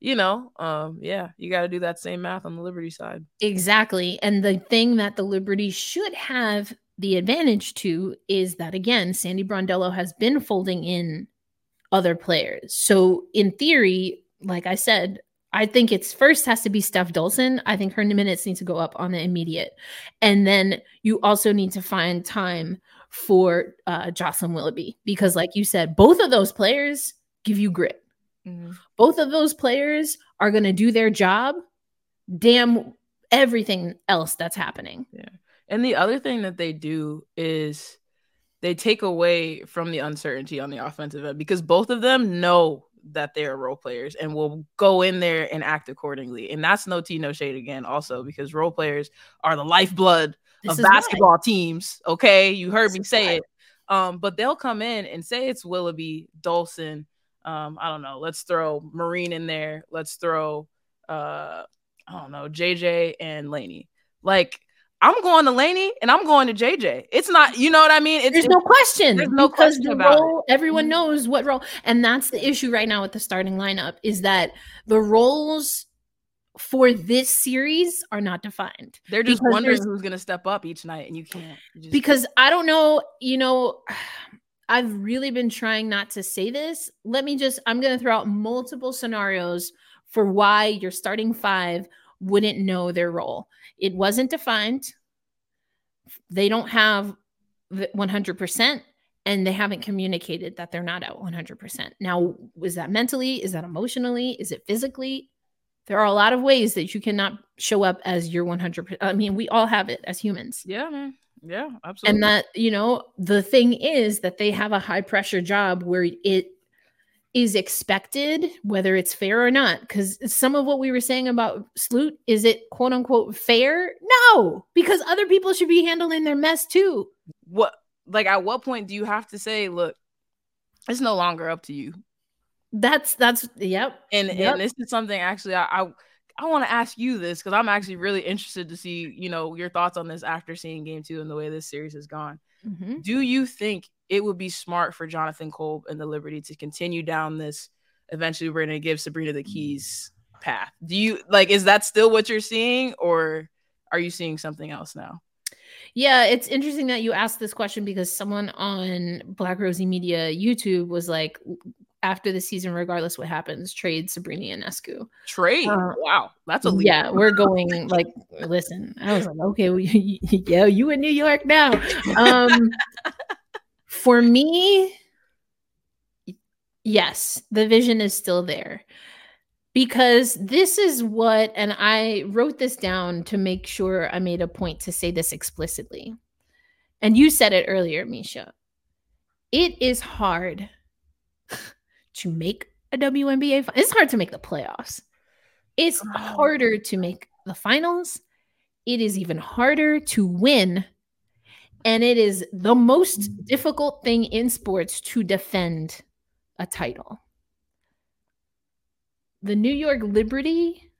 you know, um, yeah, you got to do that same math on the Liberty side.
Exactly. And the thing that the Liberty should have the advantage to is that again, Sandy Brondello has been folding in other players. So in theory, like I said, I think it's first has to be Steph Dolson. I think her minutes need to go up on the immediate. And then you also need to find time for uh, Jocelyn Willoughby because, like you said, both of those players give you grit. Mm-hmm. Both of those players are going to do their job. Damn everything else that's happening.
Yeah. And the other thing that they do is they take away from the uncertainty on the offensive end because both of them know that they are role players and will go in there and act accordingly. And that's no tea, no shade again, also because role players are the lifeblood this of basketball right. teams. Okay. You heard this me say right. it. Um, but they'll come in and say it's Willoughby, Dolson. Um, I don't know. Let's throw Marine in there. Let's throw uh I don't know, JJ and Laney. Like I'm going to Laney and I'm going to JJ. It's not, you know what I mean? It's,
there's no question. There's no because question the role, it. everyone mm-hmm. knows what role, and that's the issue right now with the starting lineup is that the roles for this series are not defined.
They're just wondering who's going to step up each night, and you can't. You
just, because I don't know, you know. <sighs> I've really been trying not to say this. Let me just, I'm going to throw out multiple scenarios for why your starting five wouldn't know their role. It wasn't defined. They don't have 100% and they haven't communicated that they're not at 100%. Now, is that mentally? Is that emotionally? Is it physically? There are a lot of ways that you cannot show up as your 100%. I mean, we all have it as humans.
Yeah, man. Yeah, absolutely.
And that, you know, the thing is that they have a high pressure job where it is expected, whether it's fair or not. Because some of what we were saying about Sloot, is it quote unquote fair? No, because other people should be handling their mess too.
What, like, at what point do you have to say, look, it's no longer up to you?
That's, that's, yep.
And,
yep.
and this is something actually I, I I want to ask you this because I'm actually really interested to see, you know, your thoughts on this after seeing game two and the way this series has gone. Mm-hmm. Do you think it would be smart for Jonathan Kolb and the Liberty to continue down this? Eventually, we're going to give Sabrina the keys path. Do you like, is that still what you're seeing, or are you seeing something else now?
Yeah, it's interesting that you asked this question because someone on Black Rosie Media YouTube was like, after the season, regardless what happens, trade Sabrina Ionescu.
Trade? Uh, wow, that's a
leap. yeah. We're going like, listen. I was like, okay, <laughs> well, yeah, you in New York now. Um, <laughs> for me, Yes, the vision is still there. Because this is what, and I wrote this down to make sure I made a point to say this explicitly. And you said it earlier, Misha. It is hard <laughs> to make a WNBA. It's hard to make the playoffs. It's oh. harder to make the finals. It is even harder to win. And it is the most mm. difficult thing in sports to defend a title. The New York Liberty,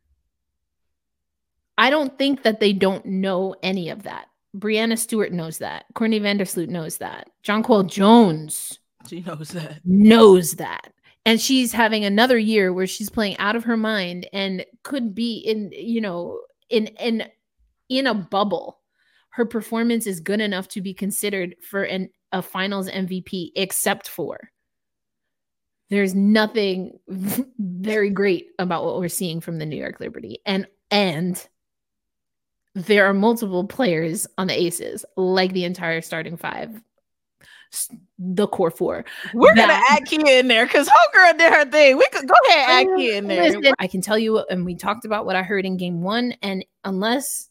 I don't think that they don't know any of that. Breanna Stewart knows that. Courtney Vandersloot knows that. John Jonquel Jones
she knows that.
Knows that. And she's having another year where she's playing out of her mind and could be in, you know, in in in a bubble. Her performance is good enough to be considered for an a finals MVP, except for there's nothing <laughs> very great about what we're seeing from the New York Liberty. And and there are multiple players on the aces, like the entire starting five, the core four.
We're that, gonna add Kiah in there because Hoker did her thing. We could go ahead and add Kiah in there.
I can tell you, and we talked about what I heard in game one, and unless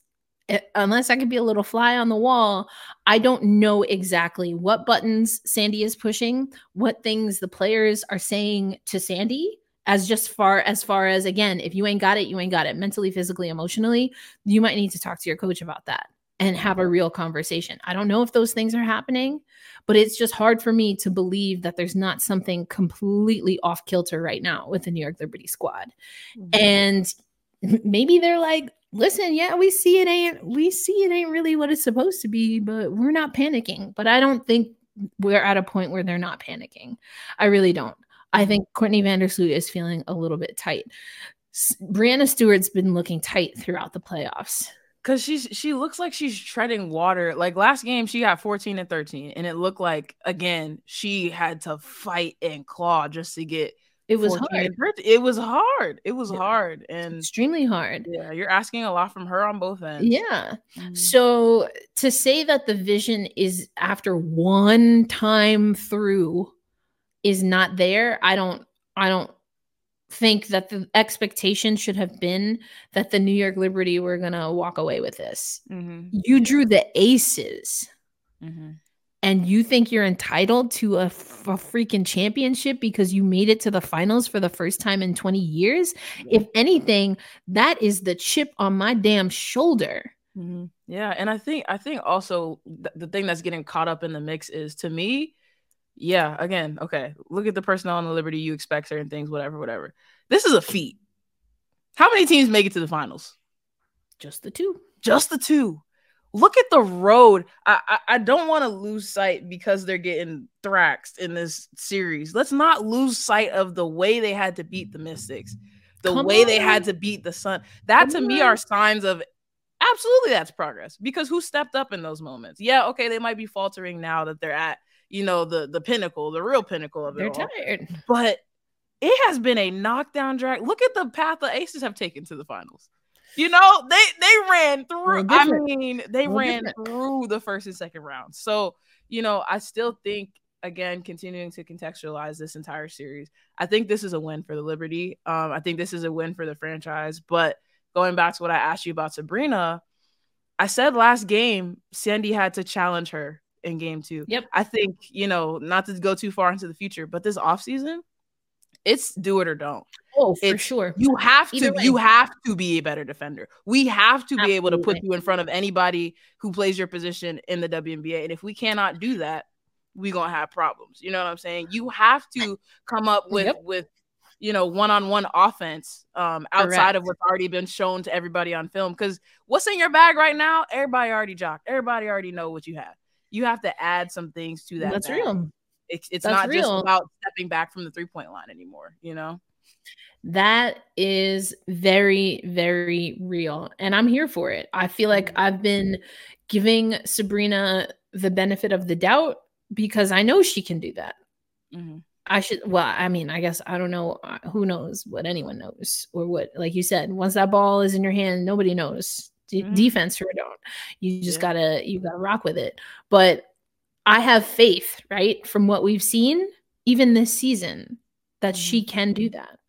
unless I could be a little fly on the wall, I don't know exactly what buttons Sandy is pushing, what things the players are saying to Sandy as just far as far as again if you ain't got it you ain't got it mentally physically emotionally you might need to talk to your coach about that and have a real conversation i don't know if those things are happening but it's just hard for me to believe that there's not something completely off kilter right now with the new york liberty squad mm-hmm. and maybe they're like listen yeah we see it ain't we see it ain't really what it's supposed to be but we're not panicking but i don't think we're at a point where they're not panicking i really don't I think Courtney Vandersloot is feeling a little bit tight. Breanna Stewart's been looking tight throughout the playoffs.
Cause she's she looks like she's treading water. Like last game, she got 14 and 13, and it looked like again she had to fight and claw just to get
it was hard.
It was hard. It was yeah. hard and
extremely hard.
Yeah, you're asking a lot from her on both ends.
Yeah. Mm-hmm. So to say that the vision is after one time through is not there, I don't I don't think that the expectation should have been that the New York Liberty were going to walk away with this. Mm-hmm. You drew the aces. Mm-hmm. And you think you're entitled to a, f- a freaking championship because you made it to the finals for the first time in 20 years? If anything, that is the chip on my damn shoulder.
Mm-hmm. Yeah, and I think I think also th- the thing that's getting caught up in the mix is to me yeah, again, okay. Look at the personnel on the Liberty. You expect certain things, whatever, whatever. This is a feat. How many teams make it to the finals?
Just the two.
Just the two. Look at the road. I I, I don't want to lose sight because they're getting thraxed in this series. Let's not lose sight of the way they had to beat the Mystics, the Come way on. they had to beat the Sun. That Come to on. me are signs of absolutely that's progress because who stepped up in those moments? Yeah, okay, they might be faltering now that they're at you know, the the pinnacle, the real pinnacle of it.
They're all. tired.
But it has been a knockdown drag. Look at the path the Aces have taken to the finals. You know, they they ran through. I mean, they ran through the first and second round. So, you know, I still think again, continuing to contextualize this entire series, I think this is a win for the Liberty. Um, I think this is a win for the franchise. But going back to what I asked you about Sabrina, I said last game, Sandy had to challenge her in game two.
Yep.
I think, you know, not to go too far into the future, but this offseason, it's do it or don't.
Oh, for it's, sure.
You have to way. you have to be a better defender. We have to Absolutely. be able to put you in front of anybody who plays your position in the WNBA. And if we cannot do that, we're gonna have problems. You know what I'm saying? You have to come up with yep. with you know one-on-one offense um outside Correct. of what's already been shown to everybody on film because what's in your bag right now everybody already jocked everybody already know what you have you have to add some things to that.
That's bag. real.
It's, it's That's not real. just about stepping back from the three point line anymore, you know?
That is very, very real. And I'm here for it. I feel like mm-hmm. I've been giving Sabrina the benefit of the doubt because I know she can do that. Mm-hmm. I should, well, I mean, I guess I don't know. Uh, who knows what anyone knows or what, like you said, once that ball is in your hand, nobody knows mm-hmm. defense or don't. You just yeah. gotta you gotta rock with it. But I have faith, right, from what we've seen, even this season, that she mm-hmm. can do that.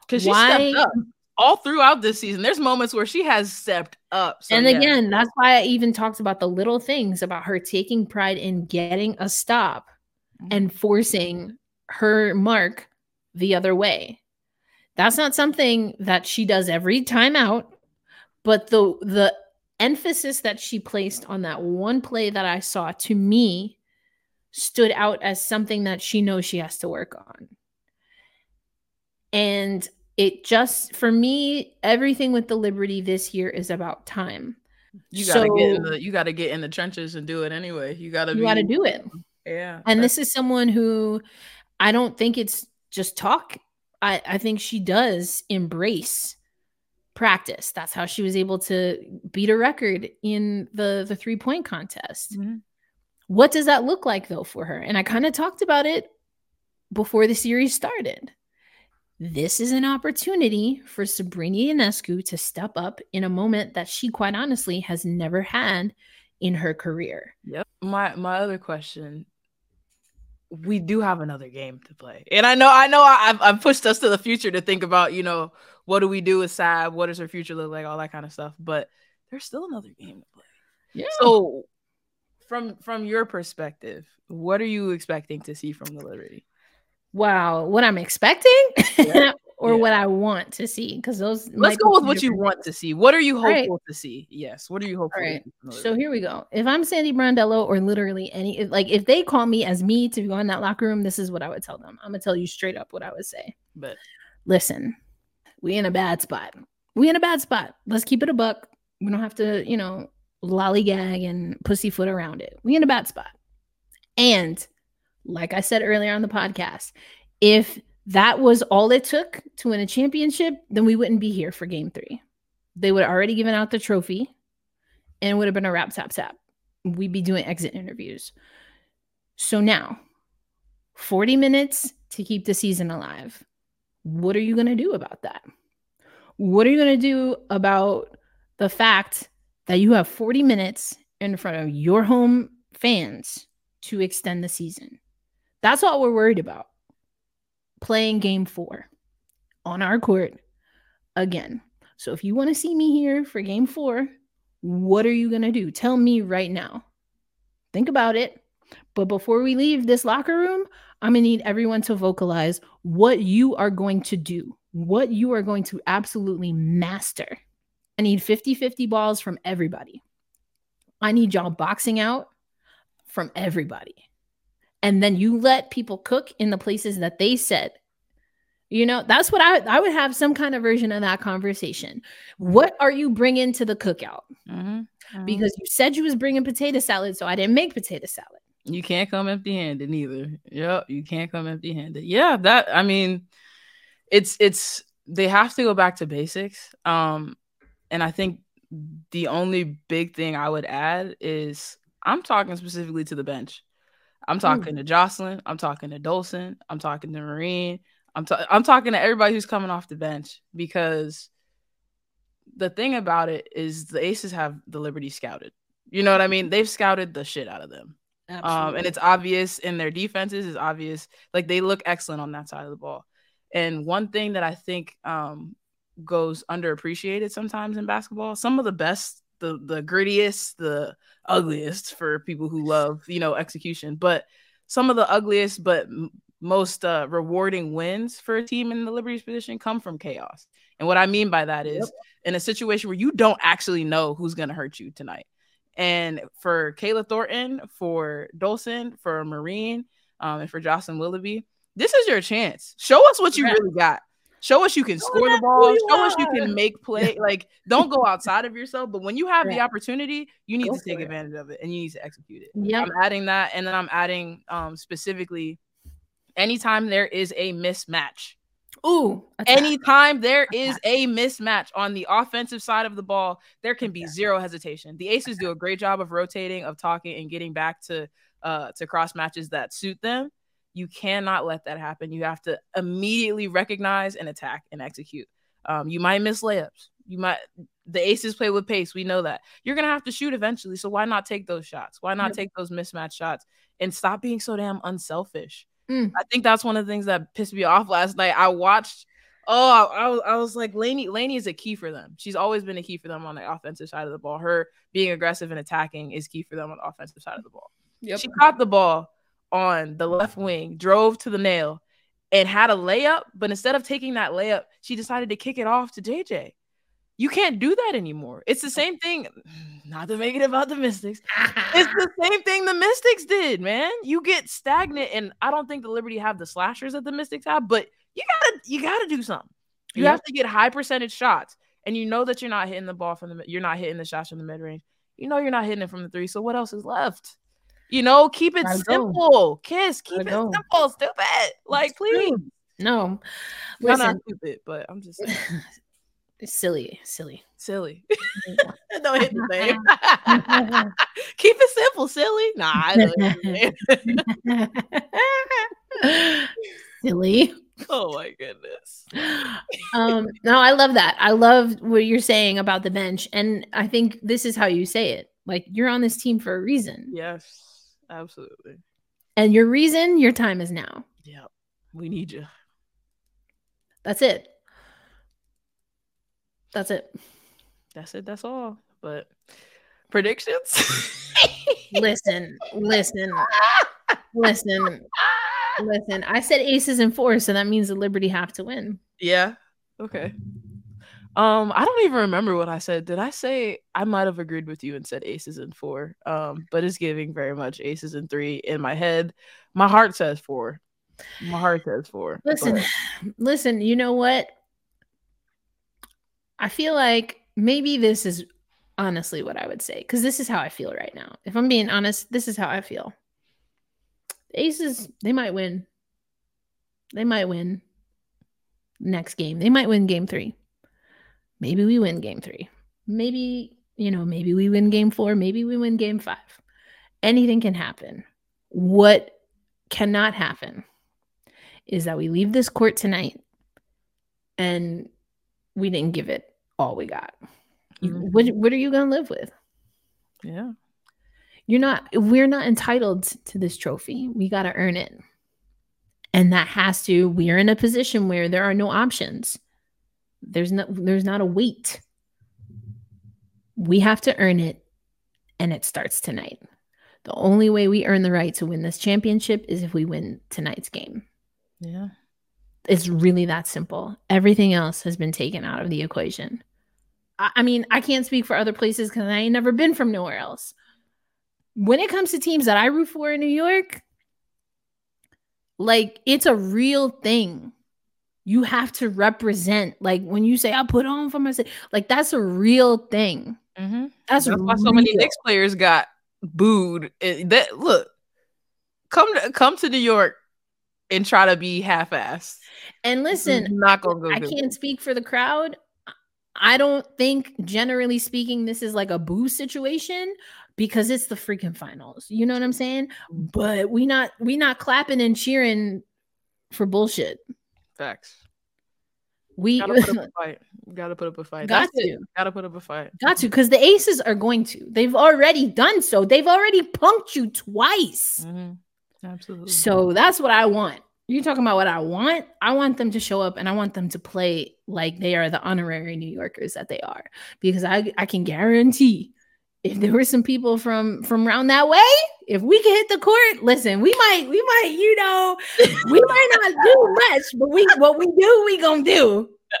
Because she stepped up all throughout this season. There's moments where she has stepped up.
So and again, that's why I even talked about the little things about her taking pride in getting a stop mm-hmm. and forcing her mark the other way. That's not something that she does every time out, but the the emphasis that she placed on that one play that I saw to me stood out as something that she knows she has to work on. And it just for me, everything with the Liberty this year is about time.
You gotta so, get in the you gotta get in the trenches and do it anyway. You gotta
you be, gotta do it.
Yeah.
And this is someone who I don't think it's just talk. I, I think she does embrace practice. That's how she was able to beat a record in the the three point contest. Mm-hmm. What does that look like though for her? And I kind of talked about it before the series started. This is an opportunity for Sabrina Ionescu to step up in a moment that she quite honestly has never had in her career.
Yep. My my other question we do have another game to play. And I know I know I've, I've pushed us to the future to think about, you know, what do we do with Sab? What does her future look like? All that kind of stuff. But there's still another game to play.
Yeah.
So from from your perspective, what are you expecting to see from the Liberty?
Wow, what I'm expecting yeah. <laughs> or yeah. what I want to see because those.
Let's go with what you want to see. What are you hopeful right. to see? Yes. What are you hopeful? Right.
So here we go. If I'm Sandy Brondello or literally any, like if they call me as me to go in that locker room, this is what I would tell them. I'm gonna tell you straight up what I would say.
But
listen, we in a bad spot. We in a bad spot. Let's keep it a buck. We don't have to, you know, lollygag and pussyfoot around it. We in a bad spot. And like I said earlier on the podcast, if that was all it took to win a championship, then we wouldn't be here for game three. They would have already given out the trophy and it would have been a wrap tap tap. We'd be doing exit interviews. So now, 40 minutes to keep the season alive. What are you going to do about that? What are you going to do about the fact that you have 40 minutes in front of your home fans to extend the season? That's what we're worried about. Playing game four on our court again. So if you want to see me here for game four, what are you going to do? Tell me right now. Think about it. But before we leave this locker room, I'm going to need everyone to vocalize what you are going to do, what you are going to absolutely master. I need 50 50 balls from everybody. I need y'all boxing out from everybody. And then you let people cook in the places that they said. You know, that's what I I would have some kind of version of that conversation. What are you bringing to the cookout? Mm-hmm. Mm-hmm. Because you said you was bringing potato salad, so I didn't make potato salad.
You can't come empty handed neither. Yep, you can't come empty handed. Yeah, that I mean, it's it's they have to go back to basics. Um, and I think the only big thing I would add is I'm talking specifically to the bench. I'm talking Ooh. to Jocelyn. I'm talking to Dolson. I'm talking to Marine. I'm ta- I'm talking to everybody who's coming off the bench because the thing about it is the Aces have the Liberty scouted. You know what I mean? They've scouted the shit out of them. Um, and it's obvious in their defenses is obvious. Like they look excellent on that side of the ball. And one thing that I think um, goes underappreciated sometimes in basketball, some of the best, the the grittiest, the ugliest for people who love you know execution, but some of the ugliest but m- most uh, rewarding wins for a team in the Liberty's position come from chaos. And what I mean by that is yep. in a situation where you don't actually know who's going to hurt you tonight. And for Kayla Thornton, for Dolson, for Marine, um, and for Jocelyn Willoughby, this is your chance. Show us what you yeah. really got. Show us you can score the ball. Show us you can make play. Like, don't go outside of yourself. But when you have the opportunity, you need go to take advantage of it and you need to execute it.
Yeah,
I'm adding that, and then I'm adding um, specifically anytime there is a mismatch.
Ooh,
anytime there <laughs> is a mismatch on the offensive side of the ball, there can be zero hesitation. The Aces do a great job of rotating, of talking, and getting back to uh to cross matches that suit them. You cannot let that happen. You have to immediately recognize and attack and execute. Um, you might miss layups. You might the aces play with pace. We know that. You're gonna have to shoot eventually. So why not take those shots? Why not take those mismatch shots and stop being so damn unselfish? Mm. I think that's one of the things that pissed me off last night. I watched. Oh, I, was, I was like, Laney. Laney is a key for them. She's always been a key for them on the offensive side of the ball. Her being aggressive and attacking is key for them on the offensive side of the ball. Yep. She caught the ball on the left wing, drove to the nail, and had a layup. But instead of taking that layup, she decided to kick it off to JJ. You can't do that anymore. It's the same thing. <sighs> Not to make it about the Mystics. <laughs> it's the same thing the Mystics did, man. You get stagnant, and I don't think the Liberty have the slashers that the Mystics have, but you gotta you gotta do something. You have to get high percentage shots, and you know that you're not hitting the ball from the you're not hitting the shots from the mid range. You know you're not hitting it from the three. So what else is left? You know, keep it simple. Kiss, keep it simple. Stupid. Like, please.
No,
Listen, not stupid, but I'm just <laughs>
silly, silly,
silly. <laughs> <laughs> Don't hit the thing. Keep it simple, silly. Nah, I don't hit the name.
silly.
Oh my goodness.
um, no, I love that. I love what you're saying about the bench, and I think this is how you say it. Like you're on this team for a reason.
Yes, absolutely.
And your reason, your time is now.
Yeah, we need you.
That's it. That's it.
That's it. That's all. But predictions? <laughs>
listen, listen, listen, listen. I said aces and fours, so that means the Liberty have to win.
Yeah. Okay. Um, I don't even remember what I said. Did I say I might have agreed with you and said aces and four? Um, but it's giving very much aces and three in my head. My heart says four. My heart says four.
Listen, <sighs> listen, you know what? I feel like maybe this is honestly what I would say because this is how I feel right now. If I'm being honest, this is how I feel. The Aces, they might win. They might win next game. They might win game three. Maybe we win game three. Maybe, you know, maybe we win game four. Maybe we win game five. Anything can happen. What cannot happen is that we leave this court tonight and we didn't give it all we got. Mm-hmm. What what are you gonna live with?
Yeah.
You're not we're not entitled to this trophy. We gotta earn it. And that has to, we're in a position where there are no options. There's no there's not a wait. We have to earn it, and it starts tonight. The only way we earn the right to win this championship is if we win tonight's game.
Yeah.
It's really that simple. Everything else has been taken out of the equation. I, I mean, I can't speak for other places because I ain't never been from nowhere else. When it comes to teams that I root for in New York, like it's a real thing. You have to represent. Like when you say I put on for myself, like that's a real thing.
Mm-hmm. That's, that's why so many Knicks players got booed. It, that look, come to come to New York and try to be half-assed.
And listen, not gonna go. I can't speak for the crowd. I don't think, generally speaking, this is like a boo situation because it's the freaking finals. You know what I'm saying? Mm. But we not we not clapping and cheering for bullshit.
Facts.
We
gotta put up a <laughs> fight. Gotta put up a fight. Got That's to. It. Gotta put up a fight.
Got to, because the aces are going to. They've already done so. They've already punked you twice.
Mm-hmm. Absolutely.
So that's what I want. You talking about what I want? I want them to show up and I want them to play like they are the honorary New Yorkers that they are. Because I, I can guarantee if there were some people from from around that way, if we could hit the court, listen, we might, we might, you know, we <laughs> might not much, but we what we do, we gonna do. <laughs>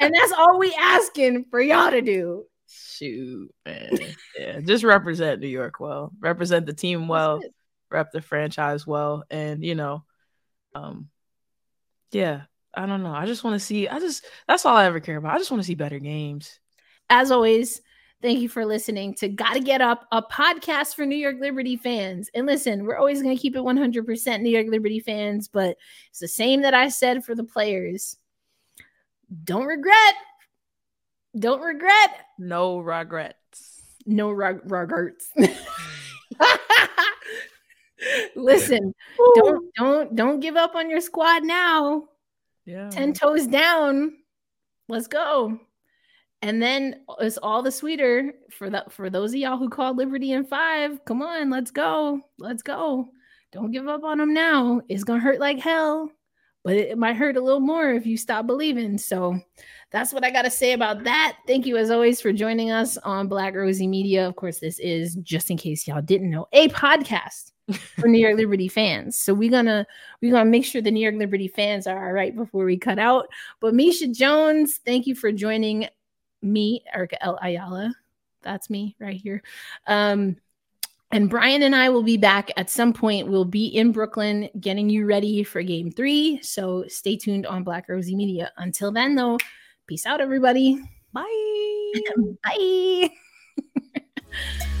and that's all we asking for y'all to do.
Shoot, man. yeah, just represent New York well, represent the team well, rep the franchise well, and you know, um, yeah, I don't know. I just want to see. I just that's all I ever care about. I just want to see better games.
As always, thank you for listening to Gotta Get Up, a podcast for New York Liberty fans. And listen, we're always going to keep it 100% New York Liberty fans, but it's the same that I said for the players. Don't regret. Don't regret.
No regrets.
No reg- regrets. <laughs> <laughs> Listen, don't don't don't give up on your squad now.
Yeah.
10 toes down. Let's go. And then it's all the sweeter for that for those of y'all who call Liberty in five. Come on, let's go. Let's go. don't give up on them now. It's gonna hurt like hell, but it might hurt a little more if you stop believing. So that's what I got to say about that. Thank you, as always, for joining us on Black Rosie Media. Of course, this is just in case y'all didn't know a podcast <laughs> for New York Liberty fans. So we're gonna we're gonna make sure the New York Liberty fans are all right before we cut out. But Misha Jones, thank you for joining me, Erica L. Ayala. That's me right here. Um, and Brian and I will be back at some point. We'll be in Brooklyn getting you ready for game three. So stay tuned on Black Rosie Media. Until then, though, peace out, everybody.
Bye. <laughs>
Bye. <laughs>